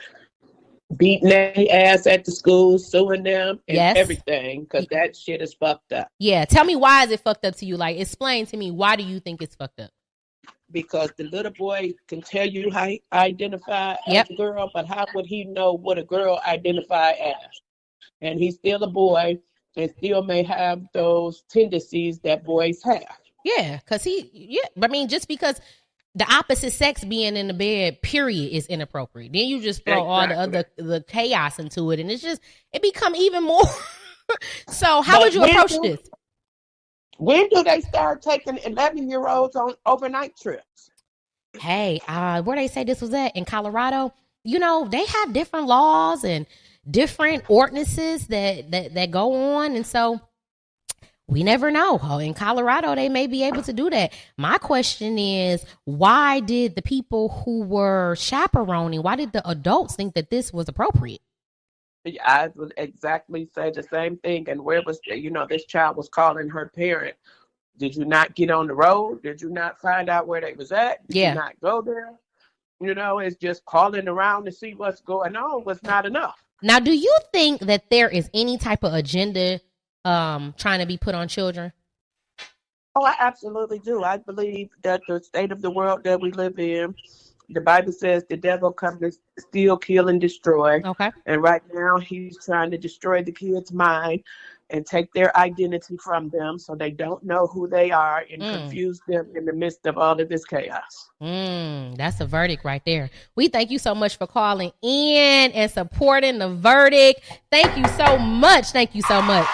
beating their ass at the school, suing them, and yes. everything because that shit is fucked up. Yeah, tell me why is it fucked up to you? Like, explain to me why do you think it's fucked up? Because the little boy can tell you how he identify yep. as a girl, but how would he know what a girl identify as? And he's still a boy and still may have those tendencies that boys have. Yeah, because he, yeah, I mean, just because the opposite sex being in the bed, period, is inappropriate. Then you just throw exactly. all the other the chaos into it, and it's just it become even more. so, how but would you approach do, this? When do they start taking eleven year olds on overnight trips? Hey, uh, where they say this was at in Colorado, you know, they have different laws and different ordinances that that that go on, and so we never know. In Colorado, they may be able to do that. My question is, why did the people who were chaperoning, why did the adults think that this was appropriate? I would exactly say the same thing. And where was, you know, this child was calling her parent. Did you not get on the road? Did you not find out where they was at? Did yeah. you not go there? You know, it's just calling around to see what's going on was not enough. Now, do you think that there is any type of agenda um, trying to be put on children? Oh, I absolutely do. I believe that the state of the world that we live in, the Bible says the devil comes to steal, kill, and destroy. Okay. And right now, he's trying to destroy the kid's mind and take their identity from them so they don't know who they are and mm. confuse them in the midst of all of this chaos. Mm, that's a verdict right there. We thank you so much for calling in and supporting the verdict. Thank you so much. Thank you so much.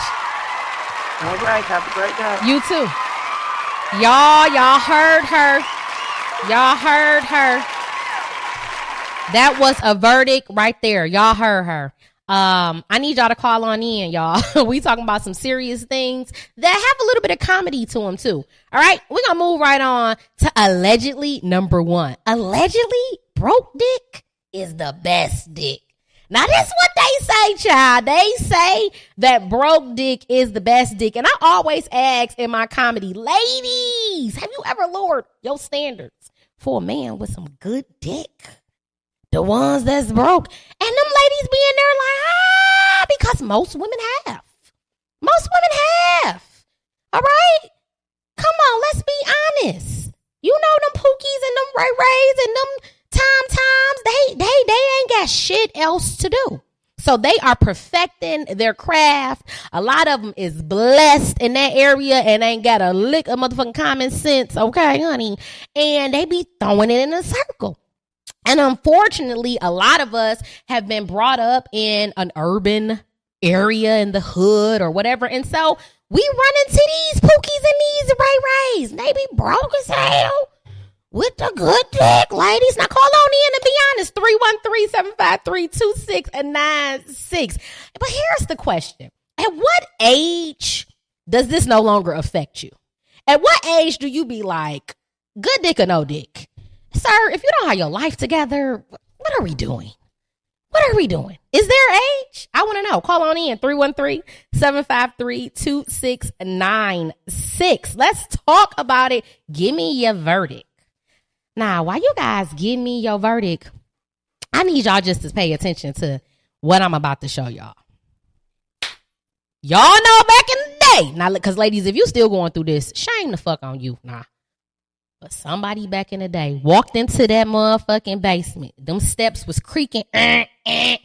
All right. Have a great day. You too. Y'all, y'all heard her. Y'all heard her. That was a verdict right there. Y'all heard her. Um, I need y'all to call on in, y'all. we talking about some serious things that have a little bit of comedy to them too. All right, we're gonna move right on to allegedly number one. Allegedly, broke dick is the best dick. Now that's what they say, child. They say that broke dick is the best dick. And I always ask in my comedy, ladies, have you ever lowered your standards for a man with some good dick? the ones that's broke. And them ladies be in there like, ah, because most women have. Most women have. All right? Come on, let's be honest. You know them pookies and them Ray Rays and them Tom Toms, they they they ain't got shit else to do. So they are perfecting their craft. A lot of them is blessed in that area and ain't got a lick of motherfucking common sense, okay, honey? And they be throwing it in a circle. And unfortunately, a lot of us have been brought up in an urban area in the hood or whatever. And so we run into these pookies and these Ray Rays. They be broke as hell with the good dick, ladies. Now call on in and be honest. 313-753-2696. But here's the question. At what age does this no longer affect you? At what age do you be like, good dick or no dick? Sir, if you don't have your life together, what are we doing? What are we doing? Is there age? I want to know. Call on in 313 753 2696. Let's talk about it. Give me your verdict. Now, while you guys give me your verdict, I need y'all just to pay attention to what I'm about to show y'all. Y'all know back in the day. Now, because ladies, if you still going through this, shame the fuck on you. Nah. But somebody back in the day walked into that motherfucking basement. Them steps was creaking. Eh, eh.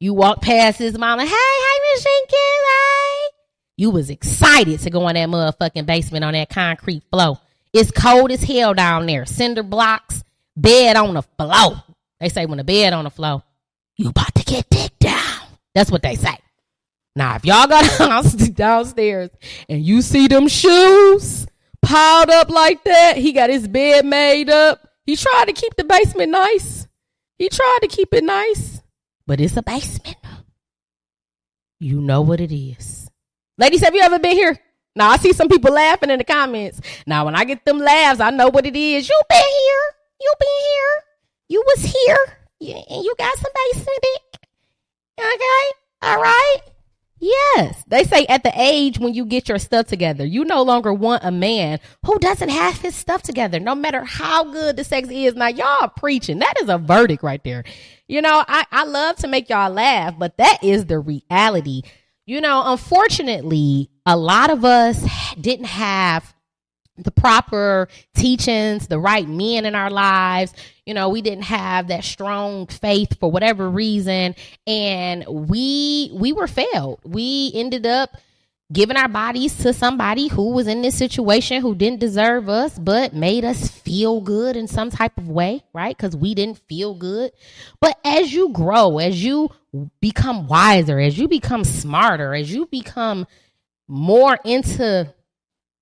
You walked past his like, hey, hey, Miss Jenkins, hey. You was excited to go in that motherfucking basement on that concrete floor. It's cold as hell down there. Cinder blocks, bed on the floor. They say when the bed on the floor, you about to get dick down. That's what they say. Now, if y'all got downstairs and you see them shoes piled up like that. He got his bed made up. He tried to keep the basement nice. He tried to keep it nice, but it's a basement. You know what it is. Ladies, have you ever been here? Now I see some people laughing in the comments. Now when I get them laughs, I know what it is. You been here. You been here. You was here. And you got some basement dick. Okay? All right. Yes. They say at the age when you get your stuff together, you no longer want a man who doesn't have his stuff together, no matter how good the sex is. Now, y'all preaching. That is a verdict right there. You know, I, I love to make y'all laugh, but that is the reality. You know, unfortunately, a lot of us didn't have the proper teachings, the right men in our lives. You know, we didn't have that strong faith for whatever reason. And we, we were failed. We ended up giving our bodies to somebody who was in this situation who didn't deserve us, but made us feel good in some type of way, right? Because we didn't feel good. But as you grow, as you become wiser, as you become smarter, as you become more into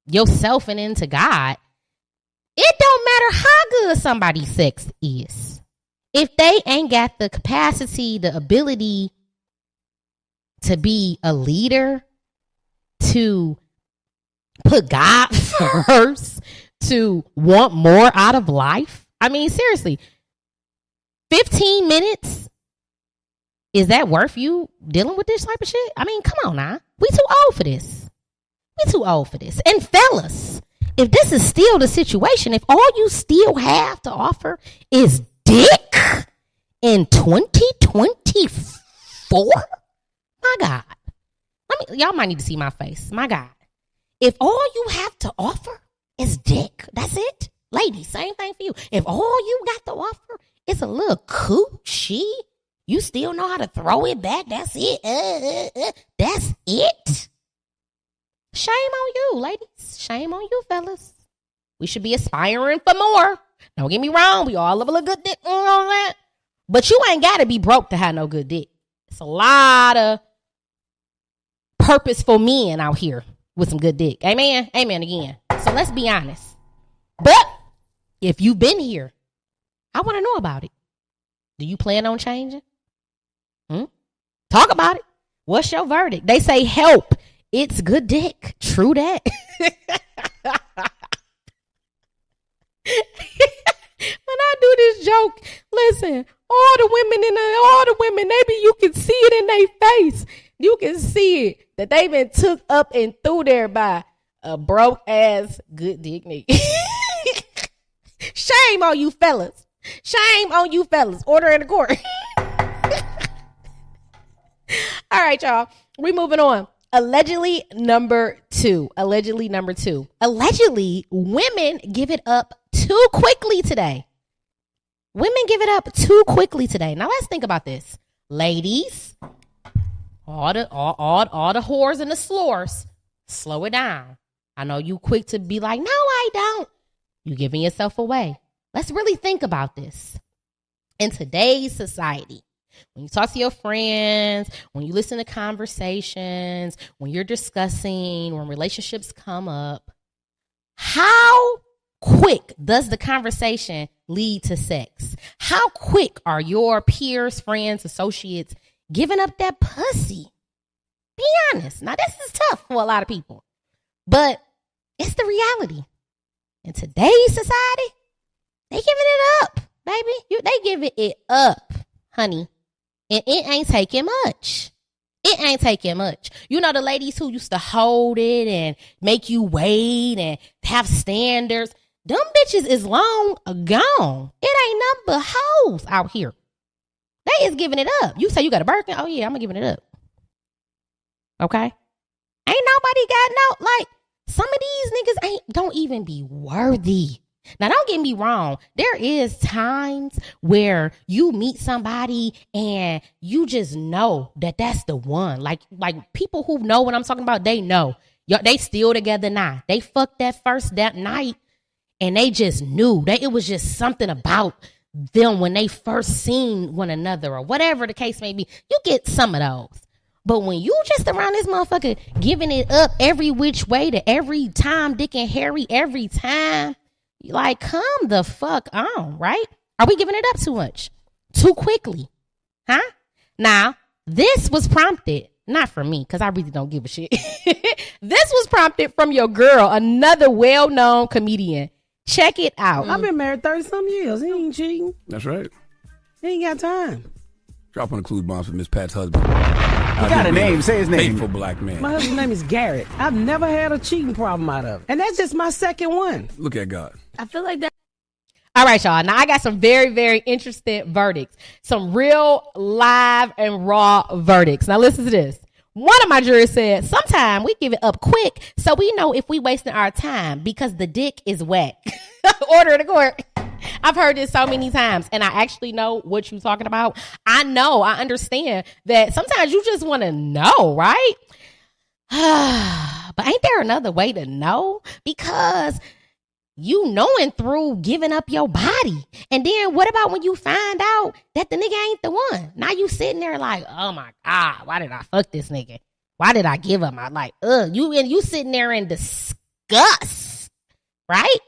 yourself and into God, it don't matter how good somebody's sex is. If they ain't got the capacity, the ability to be a leader, to put God first, to want more out of life. I mean, seriously, 15 minutes is that worth you dealing with this type of shit? I mean, come on now. We too old for this. We too old for this. And fellas, if this is still the situation, if all you still have to offer is dick in 2024, my God. Let me y'all might need to see my face. My God. If all you have to offer is dick, that's it. Ladies, same thing for you. If all you got to offer is a little coochie, you still know how to throw it back. That's it. Uh, uh, uh, that's it. Shame on you, ladies. Shame on you, fellas. We should be aspiring for more. Don't get me wrong, we all love a good dick on that. But you ain't gotta be broke to have no good dick. It's a lot of purposeful men out here with some good dick. Amen. Amen again. So let's be honest. But if you've been here, I want to know about it. Do you plan on changing? Hmm? Talk about it. What's your verdict? They say help. It's good dick. True that. when I do this joke, listen, all the women in the, all the women, maybe you can see it in their face. You can see it that they've been took up and through there by a broke ass good dick nigga. Shame on you fellas. Shame on you fellas. Order in the court. All right, y'all. We moving on. Allegedly number two. Allegedly number two. Allegedly, women give it up too quickly today. Women give it up too quickly today. Now let's think about this. Ladies, all the all, all, all the whores and the slores, slow it down. I know you quick to be like, no, I don't. You giving yourself away. Let's really think about this. In today's society, when you talk to your friends, when you listen to conversations, when you're discussing, when relationships come up, how quick does the conversation lead to sex? How quick are your peers, friends, associates giving up that pussy? Be honest. Now, this is tough for a lot of people, but it's the reality. In today's society, they giving it up, baby. You, they giving it up, honey. And it ain't taking much. It ain't taking much. You know the ladies who used to hold it and make you wait and have standards. Them bitches is long gone. It ain't nothing but hoes out here. They is giving it up. You say you got a Birkin? Oh yeah, I'm giving it up. Okay. Ain't nobody got no like some of these niggas ain't don't even be worthy. Now, don't get me wrong. There is times where you meet somebody and you just know that that's the one. Like, like people who know what I'm talking about, they know. They still together now. They fucked that first that night, and they just knew that it was just something about them when they first seen one another or whatever the case may be. You get some of those. But when you just around this motherfucker giving it up every which way to every time, Dick and Harry, every time, like, come the fuck on, right? Are we giving it up too much? Too quickly? Huh? Now, this was prompted, not from me, because I really don't give a shit. this was prompted from your girl, another well known comedian. Check it out. I've been married 30 some years. He ain't cheating. That's right. He ain't got time. Drop on the clues bombs for Miss Pat's husband. You got a name. Say his name. Faithful black man. My husband's name is Garrett. I've never had a cheating problem out of it. And that's just my second one. Look at God. I feel like that. All right, y'all. Now I got some very, very interesting verdicts. Some real live and raw verdicts. Now listen to this. One of my jurors said, "Sometimes we give it up quick, so we know if we wasting our time because the dick is wet." Order the court. I've heard this so many times, and I actually know what you're talking about. I know, I understand that sometimes you just want to know, right? but ain't there another way to know? Because you knowing through giving up your body. And then what about when you find out that the nigga ain't the one? Now you sitting there like, oh my God, why did I fuck this nigga? Why did I give up I like, ugh, you and you sitting there in disgust, right?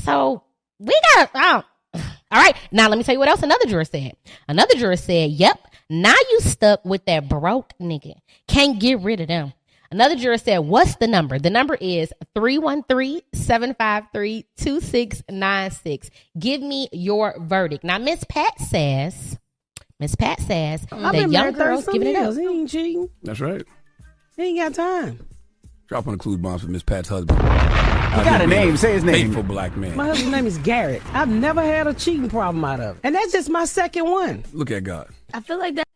So we got, oh, all right. Now let me tell you what else another juror said. Another juror said, yep, now you stuck with that broke nigga. Can't get rid of them. Another juror said, What's the number? The number is 313 753 2696. Give me your verdict. Now, Miss Pat says, Miss Pat says, I've the young girls giving it years. up. He ain't cheating. That's right. He ain't got time. Drop on the clues bombs for Miss Pat's husband. You got a name. Say his name. Faithful black man. My husband's name is Garrett. I've never had a cheating problem out of it. And that's just my second one. Look at God. I feel like that.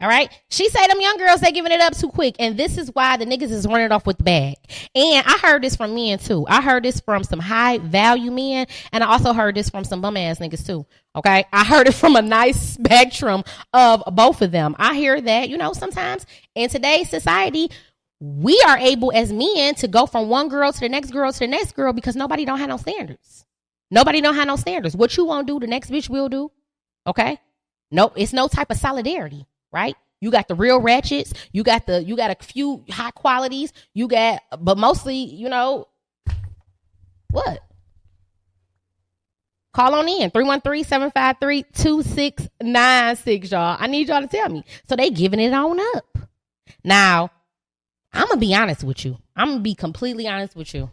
All right. She say them young girls, they giving it up too quick. And this is why the niggas is running off with the bag. And I heard this from men too. I heard this from some high value men. And I also heard this from some bum ass niggas too. Okay. I heard it from a nice spectrum of both of them. I hear that, you know, sometimes in today's society, we are able as men to go from one girl to the next girl to the next girl because nobody don't have no standards. Nobody don't have no standards. What you won't do, the next bitch will do. Okay? Nope. It's no type of solidarity, right? You got the real ratchets. You got the you got a few high qualities. You got but mostly, you know, what? Call on in 313-753-2696, y'all. I need y'all to tell me. So they giving it on up. Now, I'm gonna be honest with you. I'm gonna be completely honest with you.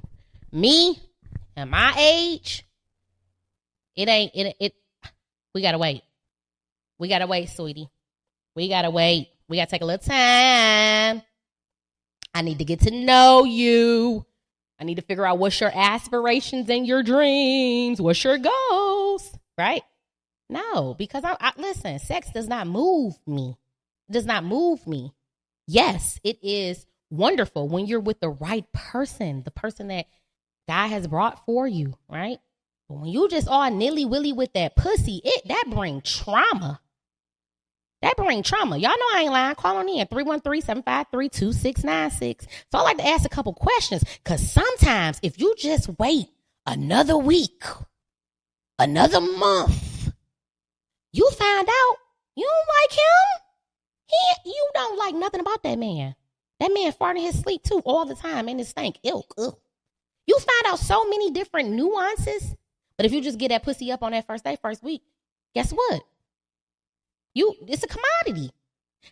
Me and my age, it ain't it it we gotta wait. We gotta wait, sweetie. We gotta wait. We gotta take a little time. I need to get to know you. I need to figure out what's your aspirations and your dreams. What's your goals? Right? No, because I, I listen, sex does not move me. It does not move me. Yes, it is wonderful when you're with the right person, the person that God has brought for you, right? But when you just all nilly willy with that pussy, it that bring trauma. That bring trauma. Y'all know I ain't lying. Call on in 313-753-2696. So I like to ask a couple questions. Cause sometimes if you just wait another week, another month, you find out you don't like him. He, you don't like nothing about that man. That man farting his sleep too all the time and it stank. Ilk. Ugh. You find out so many different nuances. But if you just get that pussy up on that first day, first week, guess what? You it's a commodity.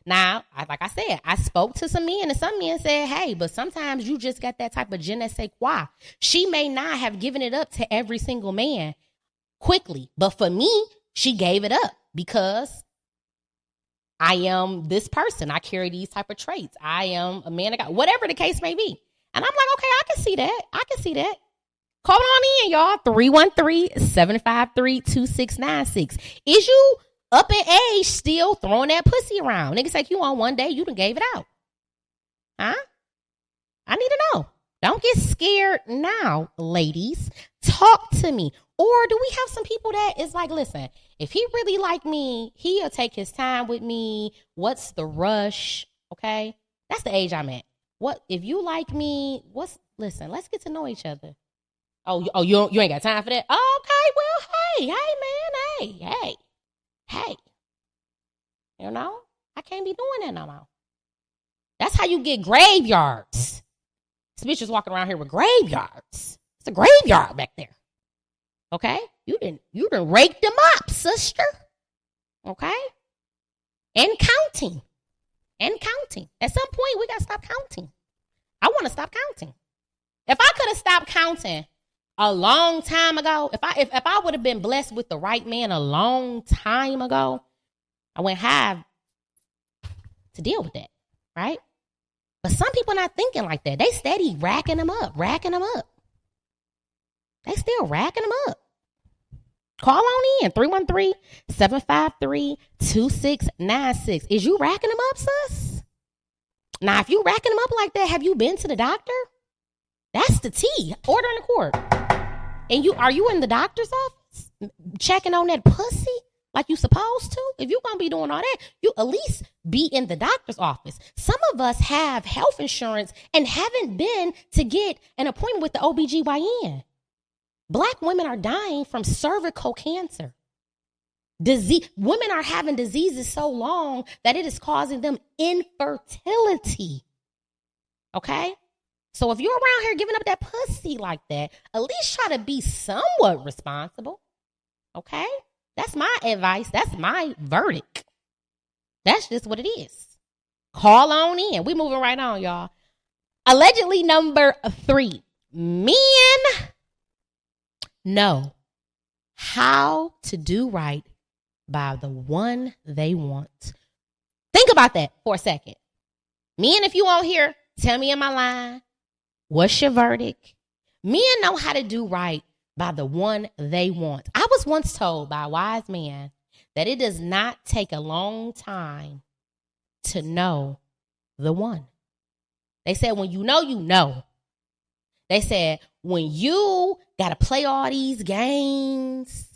Now, I, like I said, I spoke to some men, and some men said, "Hey, but sometimes you just got that type of je ne sais quoi." She may not have given it up to every single man quickly, but for me, she gave it up because I am this person. I carry these type of traits. I am a man of God, whatever the case may be. And I'm like, okay, I can see that. I can see that. Call on in, y'all. 313-753-2696. Is you up in age still throwing that pussy around? Niggas like you on one day, you done gave it out. Huh? I need to know. Don't get scared now, ladies. Talk to me. Or do we have some people that is like, listen, if he really like me, he'll take his time with me. What's the rush? Okay. That's the age I'm at. What if you like me? What's listen, let's get to know each other. Oh, oh, you you ain't got time for that? Okay, well, hey, hey, man, hey, hey, hey. You know, I can't be doing that no more. That's how you get graveyards. This bitch is walking around here with graveyards. It's a graveyard back there. Okay, you didn't you didn't rake them up, sister. Okay, and counting, and counting. At some point, we gotta stop counting. I want to stop counting. If I could have stopped counting a long time ago, if I if, if I would have been blessed with the right man a long time ago, I wouldn't have to deal with that, right? But some people not thinking like that. They steady racking them up, racking them up. They still racking them up. Call on in 313-753-2696. Is you racking them up, sis? Now, if you racking them up like that, have you been to the doctor? That's the T. Order in the court. And you are you in the doctor's office checking on that pussy like you supposed to? If you gonna be doing all that, you at least be in the doctor's office. Some of us have health insurance and haven't been to get an appointment with the OBGYN. Black women are dying from cervical cancer. Disease, women are having diseases so long that it is causing them infertility. Okay? So if you're around here giving up that pussy like that, at least try to be somewhat responsible. Okay? That's my advice. That's my verdict. That's just what it is. Call on in. We moving right on, y'all. Allegedly number three. Men know how to do right by the one they want. Think about that for a second. Men, if you won't hear, tell me in my line. What's your verdict? Men know how to do right by the one they want. I was once told by a wise man that it does not take a long time to know the one. They said, when you know, you know. They said, when you got to play all these games,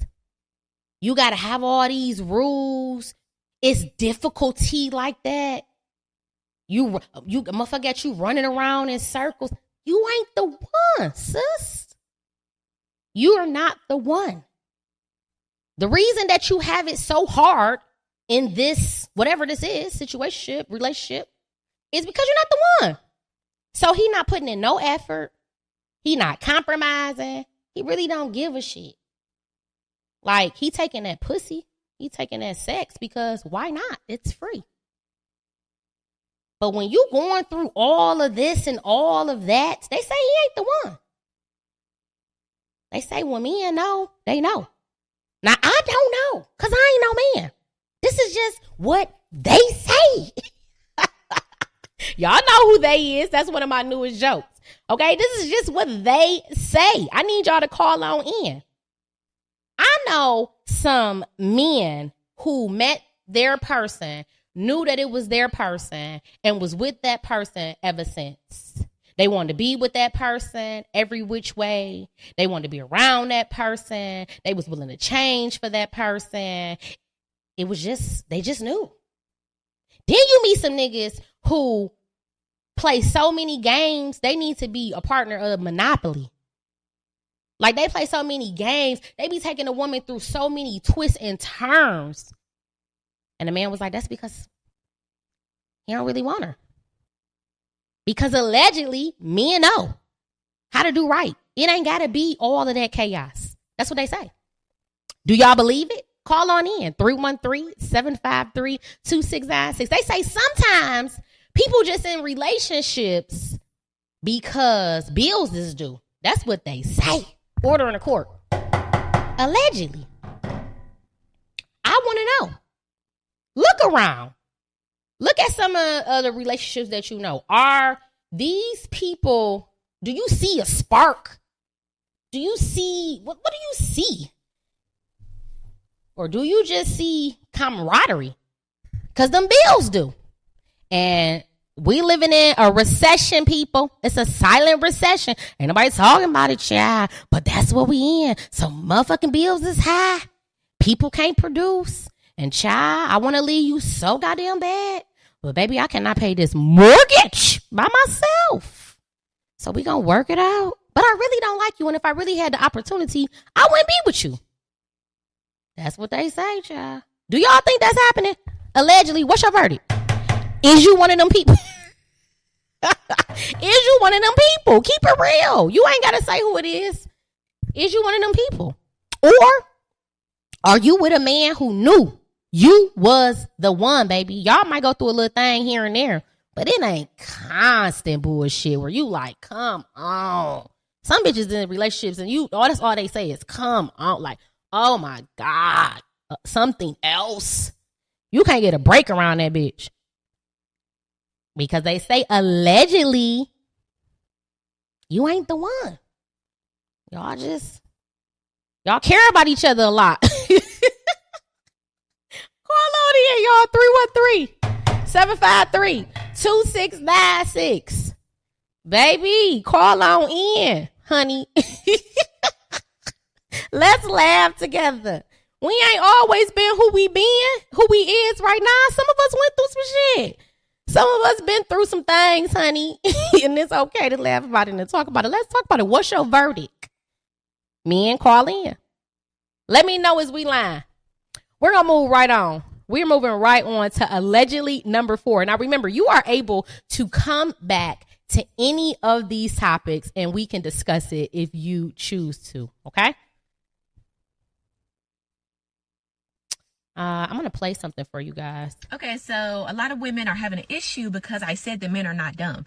you got to have all these rules, it's difficulty like that. You you motherfucker got you running around in circles. You ain't the one, sis. You are not the one. The reason that you have it so hard in this, whatever this is, situation, relationship, is because you're not the one. So he not putting in no effort. He not compromising. He really don't give a shit. Like he taking that pussy. He taking that sex because why not? It's free. But when you going through all of this and all of that, they say he ain't the one. They say when men know, they know. Now I don't know, cause I ain't no man. This is just what they say. Y'all know who they is. That's one of my newest jokes. Okay, this is just what they say. I need y'all to call on in. I know some men who met their person, knew that it was their person, and was with that person ever since. They wanted to be with that person every which way. They wanted to be around that person. They was willing to change for that person. It was just, they just knew. Then you meet some niggas who play so many games, they need to be a partner of Monopoly. Like they play so many games, they be taking a woman through so many twists and turns. And the man was like, that's because he don't really want her. Because allegedly, men know how to do right. It ain't got to be all of that chaos. That's what they say. Do y'all believe it? Call on in 313-753-2696. They say sometimes people just in relationships because bills is due. That's what they say. Order in a court. Allegedly. I want to know. Look around. Look at some of the relationships that you know. Are these people, do you see a spark? Do you see, what, what do you see? Or do you just see camaraderie? Because them bills do. And we living in a recession, people. It's a silent recession. Ain't nobody talking about it, child. But that's what we in. So motherfucking bills is high. People can't produce. And child, I want to leave you so goddamn bad. But baby, I cannot pay this mortgage by myself. So we gonna work it out. But I really don't like you. And if I really had the opportunity, I wouldn't be with you. That's what they say, child. Do y'all think that's happening? Allegedly, what's your verdict? Is you one of them people? is you one of them people? Keep it real. You ain't gotta say who it is. Is you one of them people? Or are you with a man who knew you was the one, baby. Y'all might go through a little thing here and there, but it ain't constant bullshit where you like, come on. Some bitches in relationships and you, all that's all they say is come on. Like, oh my God, uh, something else. You can't get a break around that bitch. Because they say allegedly you ain't the one. Y'all just, y'all care about each other a lot. in, y'all. 313-753-2696. Baby, call on in, honey. Let's laugh together. We ain't always been who we been, who we is right now. Some of us went through some shit. Some of us been through some things, honey. and it's okay to laugh about it and talk about it. Let's talk about it. What's your verdict? Me and call in. Let me know as we line. We're gonna move right on. We're moving right on to allegedly number four. Now, remember, you are able to come back to any of these topics and we can discuss it if you choose to. Okay. Uh, I'm going to play something for you guys. Okay, so a lot of women are having an issue because I said that men are not dumb.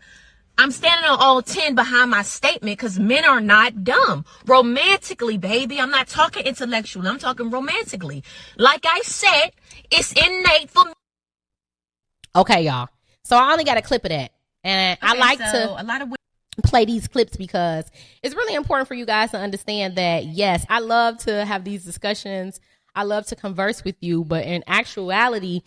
I'm standing on all 10 behind my statement because men are not dumb. Romantically, baby. I'm not talking intellectually. I'm talking romantically. Like I said, it's innate for me. Okay, y'all. So I only got a clip of that. And okay, I like so to a lot of play these clips because it's really important for you guys to understand that yes, I love to have these discussions I love to converse with you, but in actuality,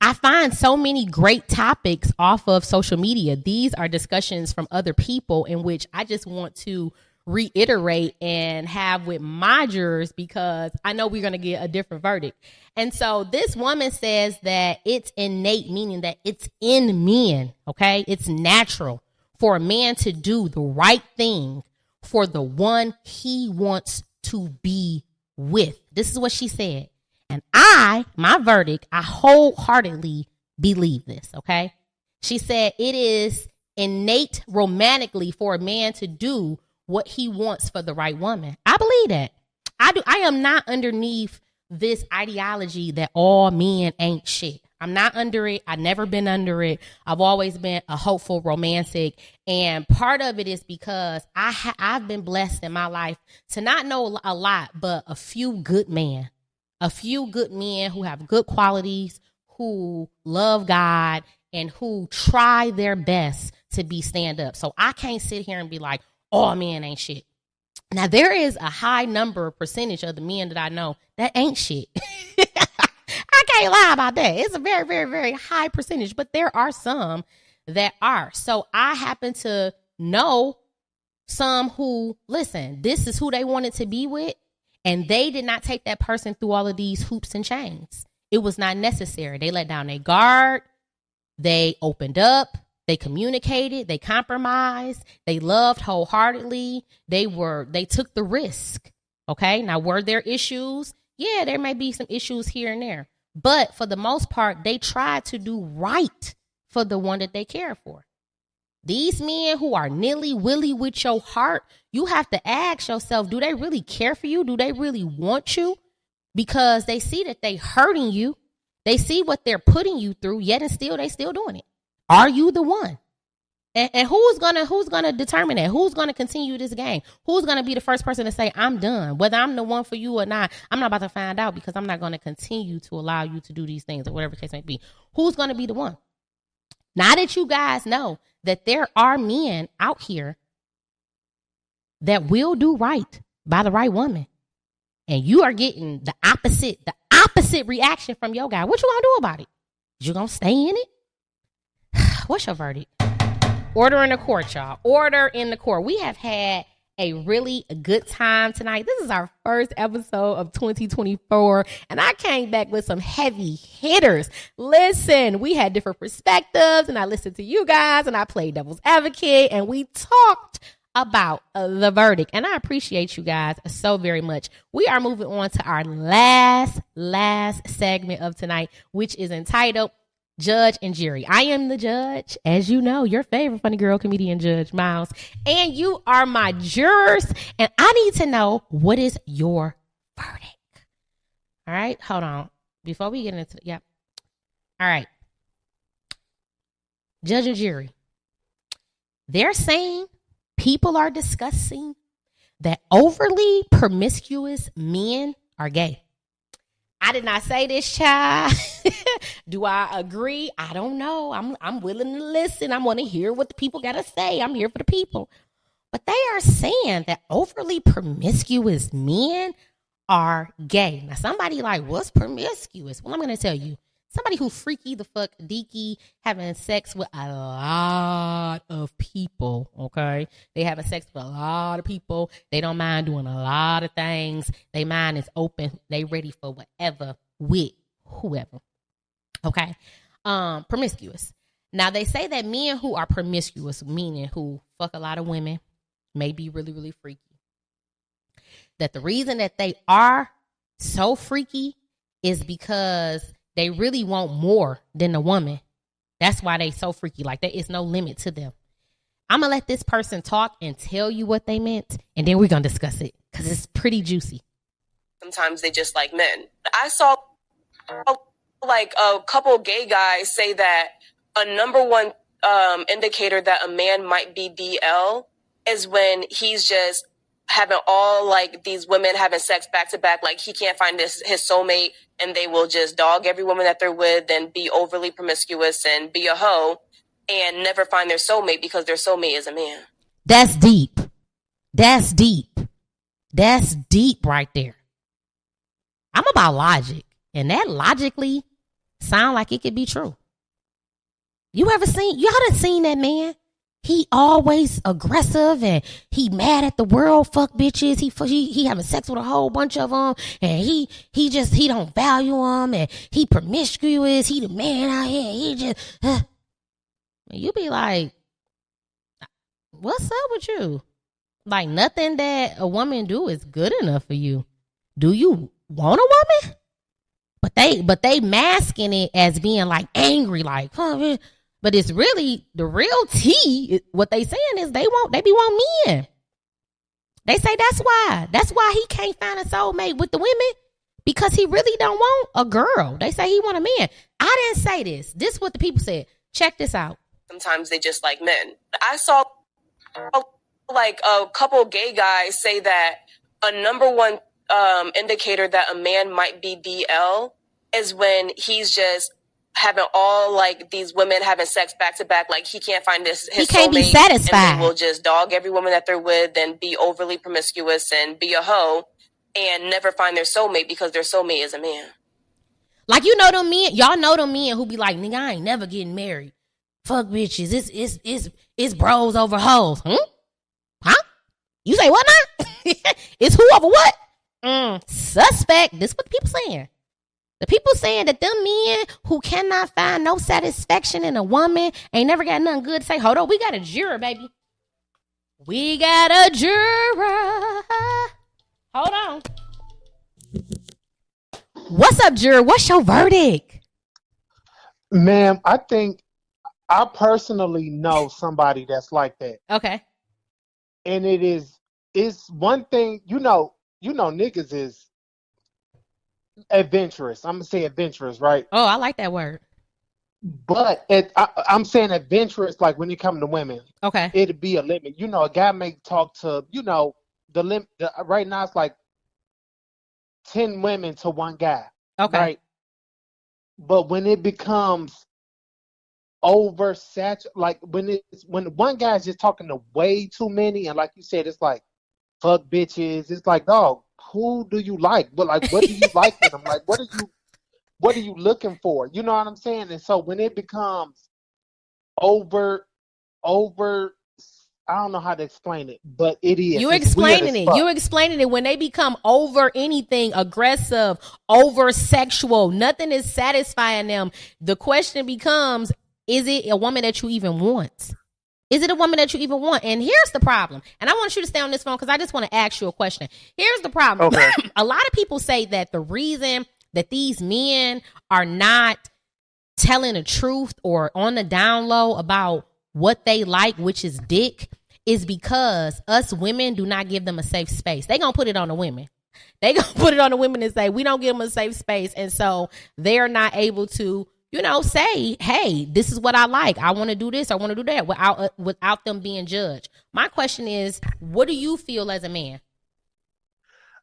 I find so many great topics off of social media. These are discussions from other people in which I just want to reiterate and have with my jurors because I know we're going to get a different verdict. And so this woman says that it's innate, meaning that it's in men, okay? It's natural for a man to do the right thing for the one he wants to be with. This is what she said. And I, my verdict, I wholeheartedly believe this, okay? She said it is innate romantically for a man to do what he wants for the right woman. I believe that. I do. I am not underneath this ideology that all men ain't shit. I'm not under it. I've never been under it. I've always been a hopeful romantic. And part of it is because I ha- I've been blessed in my life to not know a lot, but a few good men, a few good men who have good qualities, who love God and who try their best to be stand up. So I can't sit here and be like, all men ain't shit. Now there is a high number percentage of the men that I know that ain't shit. I can't lie about that. It's a very, very, very high percentage, but there are some that are. So I happen to know some who listen, this is who they wanted to be with, and they did not take that person through all of these hoops and chains. It was not necessary. They let down their guard, they opened up, they communicated, they compromised, they loved wholeheartedly, they were they took the risk. Okay? Now were there issues? Yeah, there may be some issues here and there. But for the most part, they try to do right for the one that they care for. These men who are nilly willy with your heart, you have to ask yourself, do they really care for you? Do they really want you? Because they see that they hurting you. They see what they're putting you through, yet and still they still doing it. Are you the one? And, and who's gonna who's gonna determine that? Who's gonna continue this game? Who's gonna be the first person to say I'm done? Whether I'm the one for you or not, I'm not about to find out because I'm not gonna continue to allow you to do these things or whatever case may be. Who's gonna be the one? Now that you guys know that there are men out here that will do right by the right woman, and you are getting the opposite, the opposite reaction from your guy, what you gonna do about it? You gonna stay in it? What's your verdict? Order in the court, y'all. Order in the court. We have had a really good time tonight. This is our first episode of 2024, and I came back with some heavy hitters. Listen, we had different perspectives, and I listened to you guys, and I played devil's advocate, and we talked about the verdict. And I appreciate you guys so very much. We are moving on to our last, last segment of tonight, which is entitled Judge and Jury. I am the judge, as you know, your favorite funny girl comedian, Judge Miles, and you are my jurors. And I need to know what is your verdict. All right, hold on. Before we get into yep. All right. Judge and jury. They're saying people are discussing that overly promiscuous men are gay. I did not say this, child. Do I agree? I don't know. I'm I'm willing to listen. I want to hear what the people got to say. I'm here for the people. But they are saying that overly promiscuous men are gay. Now, somebody like, what's promiscuous? Well, I'm to tell you somebody who freaky the fuck deaky having sex with a lot of people okay? They having sex with a lot of people. They don't mind doing a lot of things. They mind is open. They ready for whatever with whoever okay? Um promiscuous. Now they say that men who are promiscuous meaning who fuck a lot of women may be really really freaky. That the reason that they are so freaky is because they really want more than a woman. That's why they so freaky. Like there is no limit to them. I'm gonna let this person talk and tell you what they meant, and then we're gonna discuss it because it's pretty juicy. Sometimes they just like men. I saw like a couple gay guys say that a number one um, indicator that a man might be DL is when he's just having all like these women having sex back to back, like he can't find this his soulmate, and they will just dog every woman that they're with and be overly promiscuous and be a hoe and never find their soulmate because their soulmate is a man. That's deep. That's deep. That's deep right there. I'm about logic, and that logically sound like it could be true. You ever seen y'all done seen that man he always aggressive and he mad at the world. Fuck bitches. He he he having sex with a whole bunch of them, and he he just he don't value them, and he promiscuous. He the man out here. He just uh. you be like, what's up with you? Like nothing that a woman do is good enough for you. Do you want a woman? But they but they masking it as being like angry, like, huh, but it's really the real tea. What they saying is they want they be want men. They say that's why. That's why he can't find a soulmate with the women because he really don't want a girl. They say he want a man. I didn't say this. This is what the people said. Check this out. Sometimes they just like men. I saw like a couple gay guys say that a number one um, indicator that a man might be DL is when he's just having all like these women having sex back to back. Like he can't find this. he can't be satisfied. And will just dog every woman that they're with and be overly promiscuous and be a hoe and never find their soulmate because their soulmate is a man. Like you know them men, y'all know them men who be like, nigga, I ain't never getting married. Fuck bitches. It's it's it's it's bros over hoes. Hmm? Huh? You say what now? it's who over what? Mm, suspect. This what people saying. The people saying that them men who cannot find no satisfaction in a woman ain't never got nothing good to say. Hold on, we got a juror, baby. We got a juror. Hold on. What's up, juror? What's your verdict? Ma'am, I think I personally know somebody that's like that. Okay. And it is it's one thing, you know, you know niggas is adventurous. I'm gonna say adventurous, right? Oh, I like that word. But it, I, am saying adventurous, like when you come to women. Okay. It'd be a limit. You know, a guy may talk to, you know, the limit. Right now, it's like ten women to one guy. Okay. Right. But when it becomes over like when it's when one guy's just talking to way too many, and like you said, it's like fuck bitches. It's like, dog, who do you like? But like, what do you like in them? Like, what are you, what are you looking for? You know what I'm saying? And so when it becomes over, over, I don't know how to explain it, but it is. You explaining it. You explaining it when they become over anything, aggressive, over sexual. Nothing is satisfying them. The question becomes: Is it a woman that you even want? Is it a woman that you even want? And here's the problem. And I want you to stay on this phone because I just want to ask you a question. Here's the problem. Okay. a lot of people say that the reason that these men are not telling the truth or on the down low about what they like, which is dick, is because us women do not give them a safe space. They gonna put it on the women. They gonna put it on the women and say we don't give them a safe space, and so they are not able to you know, say, hey, this is what I like. I want to do this. I want to do that without uh, without them being judged. My question is, what do you feel as a man?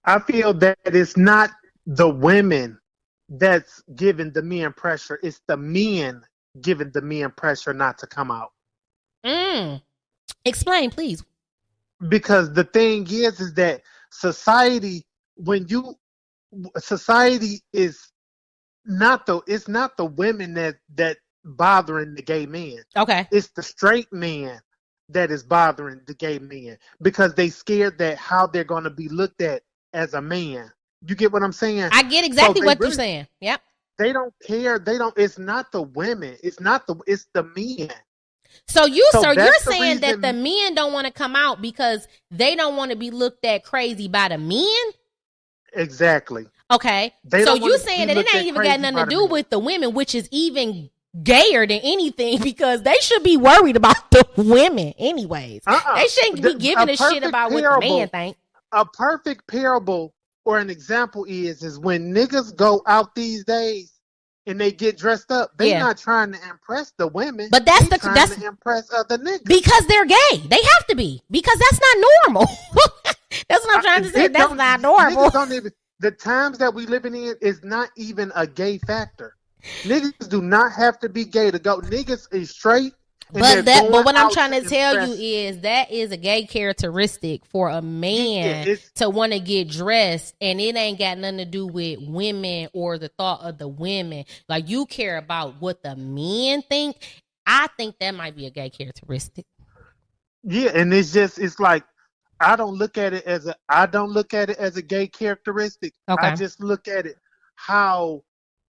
I feel that it's not the women that's giving the men pressure. It's the men giving the men pressure not to come out. Mm. Explain, please. Because the thing is, is that society, when you, society is not the it's not the women that that bothering the gay men. Okay. It's the straight men that is bothering the gay men because they scared that how they're going to be looked at as a man. You get what I'm saying? I get exactly so what really, you're saying. Yep. They don't care. They don't. It's not the women. It's not the. It's the men. So you, so, so you're saying that the men don't want to come out because they don't want to be looked at crazy by the men? Exactly. Okay. They so you saying that it ain't even got nothing to do with the women, which is even gayer than anything because they should be worried about the women anyways. Uh-uh. They shouldn't be giving a, a shit about parable, what the man think. A perfect parable or an example is is when niggas go out these days and they get dressed up, they yeah. not trying to impress the women. But that's the that's to impress other niggas because they're gay. They have to be because that's not normal. that's what I'm trying to say. That's not normal. Don't even, the times that we living in is not even a gay factor. Niggas do not have to be gay to go. Niggas is straight. But that, but what I'm trying to, tell impress. you is that is a gay characteristic for a man yeah, to want to get dressed, and it ain't got nothing to do with women or the thought of the women. Like you care about what the men think. I think that might be a gay characteristic. Yeah, and it's just it's like I don't look at it as a I don't look at it as a gay characteristic. Okay. I just look at it how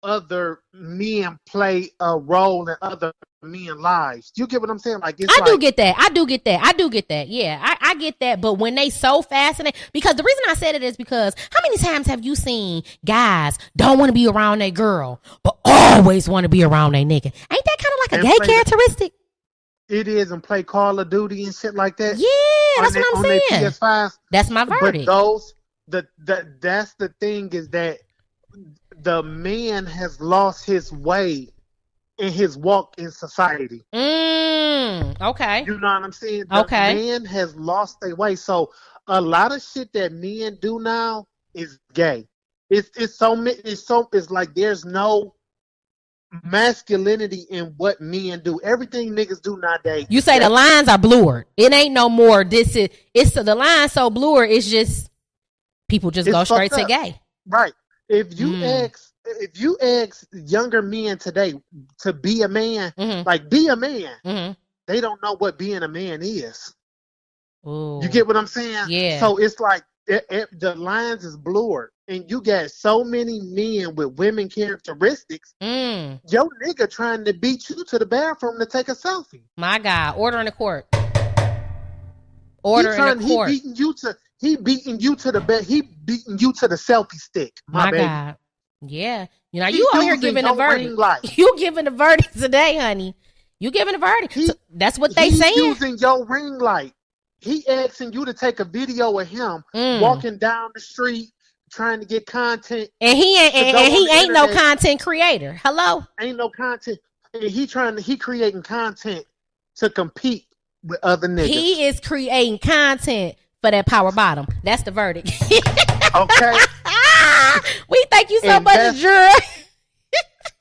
other men play a role in other men lives. You get what I'm saying? Like it's I like, do get that. I do get that. I do get that. Yeah, I, I get that. But when they so fascinated, because the reason I said it is because how many times have you seen guys don't want to be around a girl, but always want to be around a nigga? Ain't that kind of like a gay characteristic? It is and play Call of Duty and shit like that. Yeah, that's on what I'm saying. PS5s. That's my verdict. But those the the that's the thing is that the man has lost his way in his walk in society. Mm, okay. You know what I'm saying? The Okay. man has lost their way. So a lot of shit that men do now is gay. It's it's so it's so it's like there's no masculinity in what men do. Everything niggas do nowadays. You say the lines are blurred. It ain't no more. This is it's the line so blurred. It's just people just It's go straight to gay. Right. If you Mm. ask if you ask younger men today to be a man, Mm-hmm. like be a man, they don't know what being a man is. Ooh. You get what I'm saying? Yeah. So it's like it, it- the lines is blurred, and you got so many men with women characteristics. Mm. Your nigga trying to beat you to the bathroom to take a selfie. My God, order in the court. Order he trying, in the court. He beating you to he beating you to the bed. He beating you to the selfie stick. My, My baby. God. Yeah. You know, He you out here giving a verdict. You giving a verdict today, honey. You giving a verdict. So that's what they He saying. using your ring light. He asking you to take a video of him Mm. walking down the street trying to get content. And he ain't and, and he ain't no content creator. Hello? Ain't no content. And he trying to he creating content to compete with other niggas. He is creating content for that power bottom. That's the verdict. okay. we thank you so And much, juror.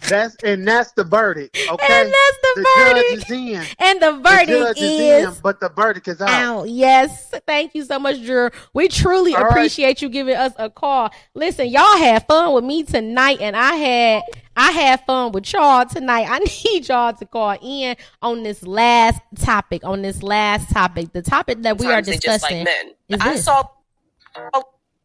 That's and that's the verdict. Okay. And that's the verdict. judge is in. And the The verdict judge is in, but the verdict is out. out. Yes. Thank you so much, Drew. We truly All right. appreciate you giving us a call. Listen, y'all had fun with me tonight, and I had I had fun with y'all tonight. I need y'all to call in on this last topic. On this last topic, the topic that we are Sometimes they just discussing. like men. is I this. saw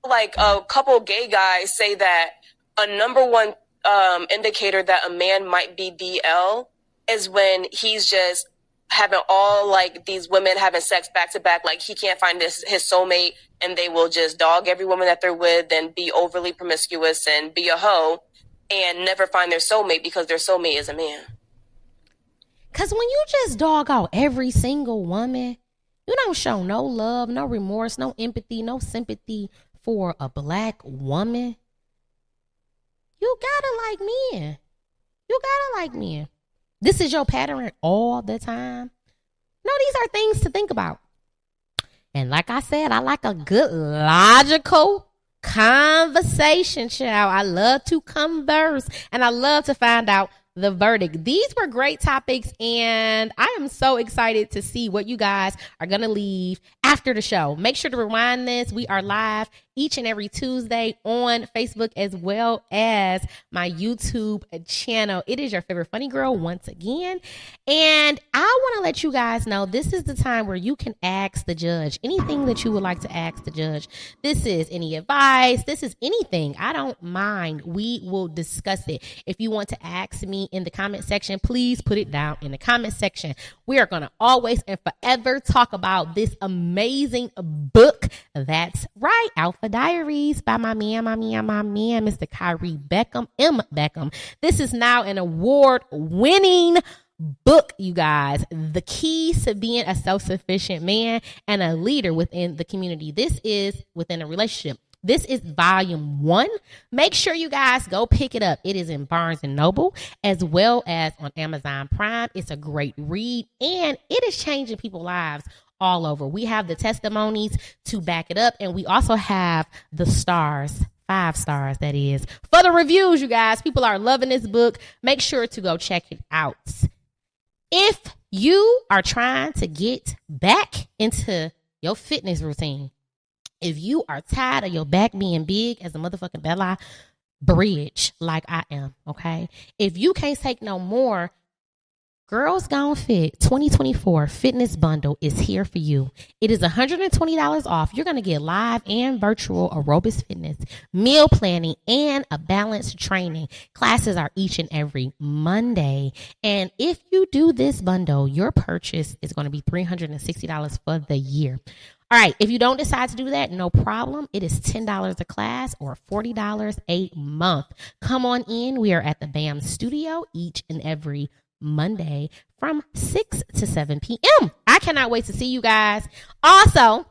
like a couple gay guys say that a number one um, indicator that a man might be DL is when he's just having all like these women having sex back to back, like he can't find his, his soulmate and they will just dog every woman that they're with and be overly promiscuous and be a hoe and never find their soulmate because their soulmate is a man. Cause when you just dog out every single woman, you don't show no love, no remorse, no empathy, no sympathy for a black woman. You gotta like men. You gotta like men. This is your pattern all the time. No, these are things to think about. And like I said, I like a good logical conversation, child. I love to converse and I love to find out the verdict. These were great topics, and I am so excited to see what you guys are going to leave after the show. Make sure to rewind this. We are live each and every Tuesday on Facebook as well as my YouTube channel. It is your favorite funny girl once again. And I want to let you guys know this is the time where you can ask the judge anything that you would like to ask the judge. This is any advice, this is anything. I don't mind. We will discuss it. If you want to ask me in the comment section, please put it down in the comment section. We are going to always and forever talk about this amazing book. That's right, Alpha Diaries by my man, my man, my man, Mr. Kyrie Beckham, M. Beckham. This is now an award winning book, you guys. The keys to being a self sufficient man and a leader within the community. This is within a relationship. This is volume one. Make sure you guys go pick it up. It is in Barnes and Noble as well as on Amazon Prime. It's a great read and it is changing people's lives all over. We have the testimonies to back it up, and we also have the stars. Five stars, that is. For the reviews, you guys, people are loving this book. Make sure to go check it out. If you are trying to get back into your fitness routine, if you are tired of your back being big as a motherfucking Bella bridge like I am, okay? If you can't take no more Girls Gone Fit 2024 Fitness Bundle is here for you. It is $120 off. You're going to get live and virtual aerobics fitness, meal planning, and a balanced training. Classes are each and every Monday. And if you do this bundle, your purchase is going to be $360 for the year. All right, if you don't decide to do that, no problem. It is $10 a class or $40 a month. Come on in. We are at the BAM studio each and every Monday from 6 to 7 p.m. I cannot wait to see you guys. Also,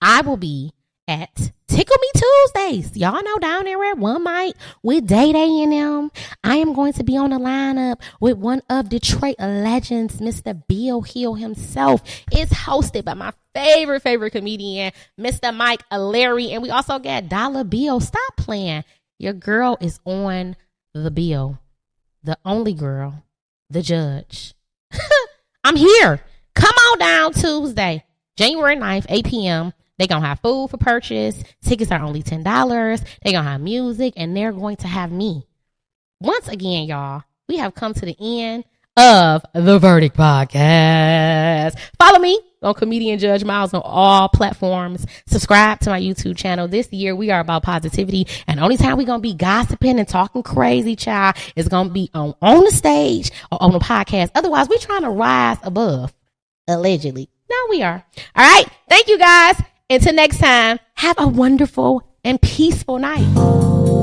I will be at Tickle Me Tuesdays. Y'all know down there at One Mic with Day Day and them. I am going to be on the lineup with one of Detroit legends, Mr. Bill Hill himself. It's hosted by my favorite, favorite comedian, Mr. Mike Alary. And we also got Dollar Bill. Stop playing. Your girl is on the bill. The only girl the judge. I'm here. Come on down Tuesday, January 9th, 8 p.m. They're going to have food for purchase. Tickets are only $10. They're going to have music and they're going to have me. Once again, y'all, we have come to the end of the Verdict Podcast. Follow me on Comedian Judge Miles on all platforms. Subscribe to my YouTube channel. This year we are about positivity and only time we're going to be gossiping and talking crazy, child, is going to be on, on the stage or on the podcast. Otherwise, we're trying to rise above, allegedly. No, we are. All right. Thank you guys. Until next time, have a wonderful and peaceful night.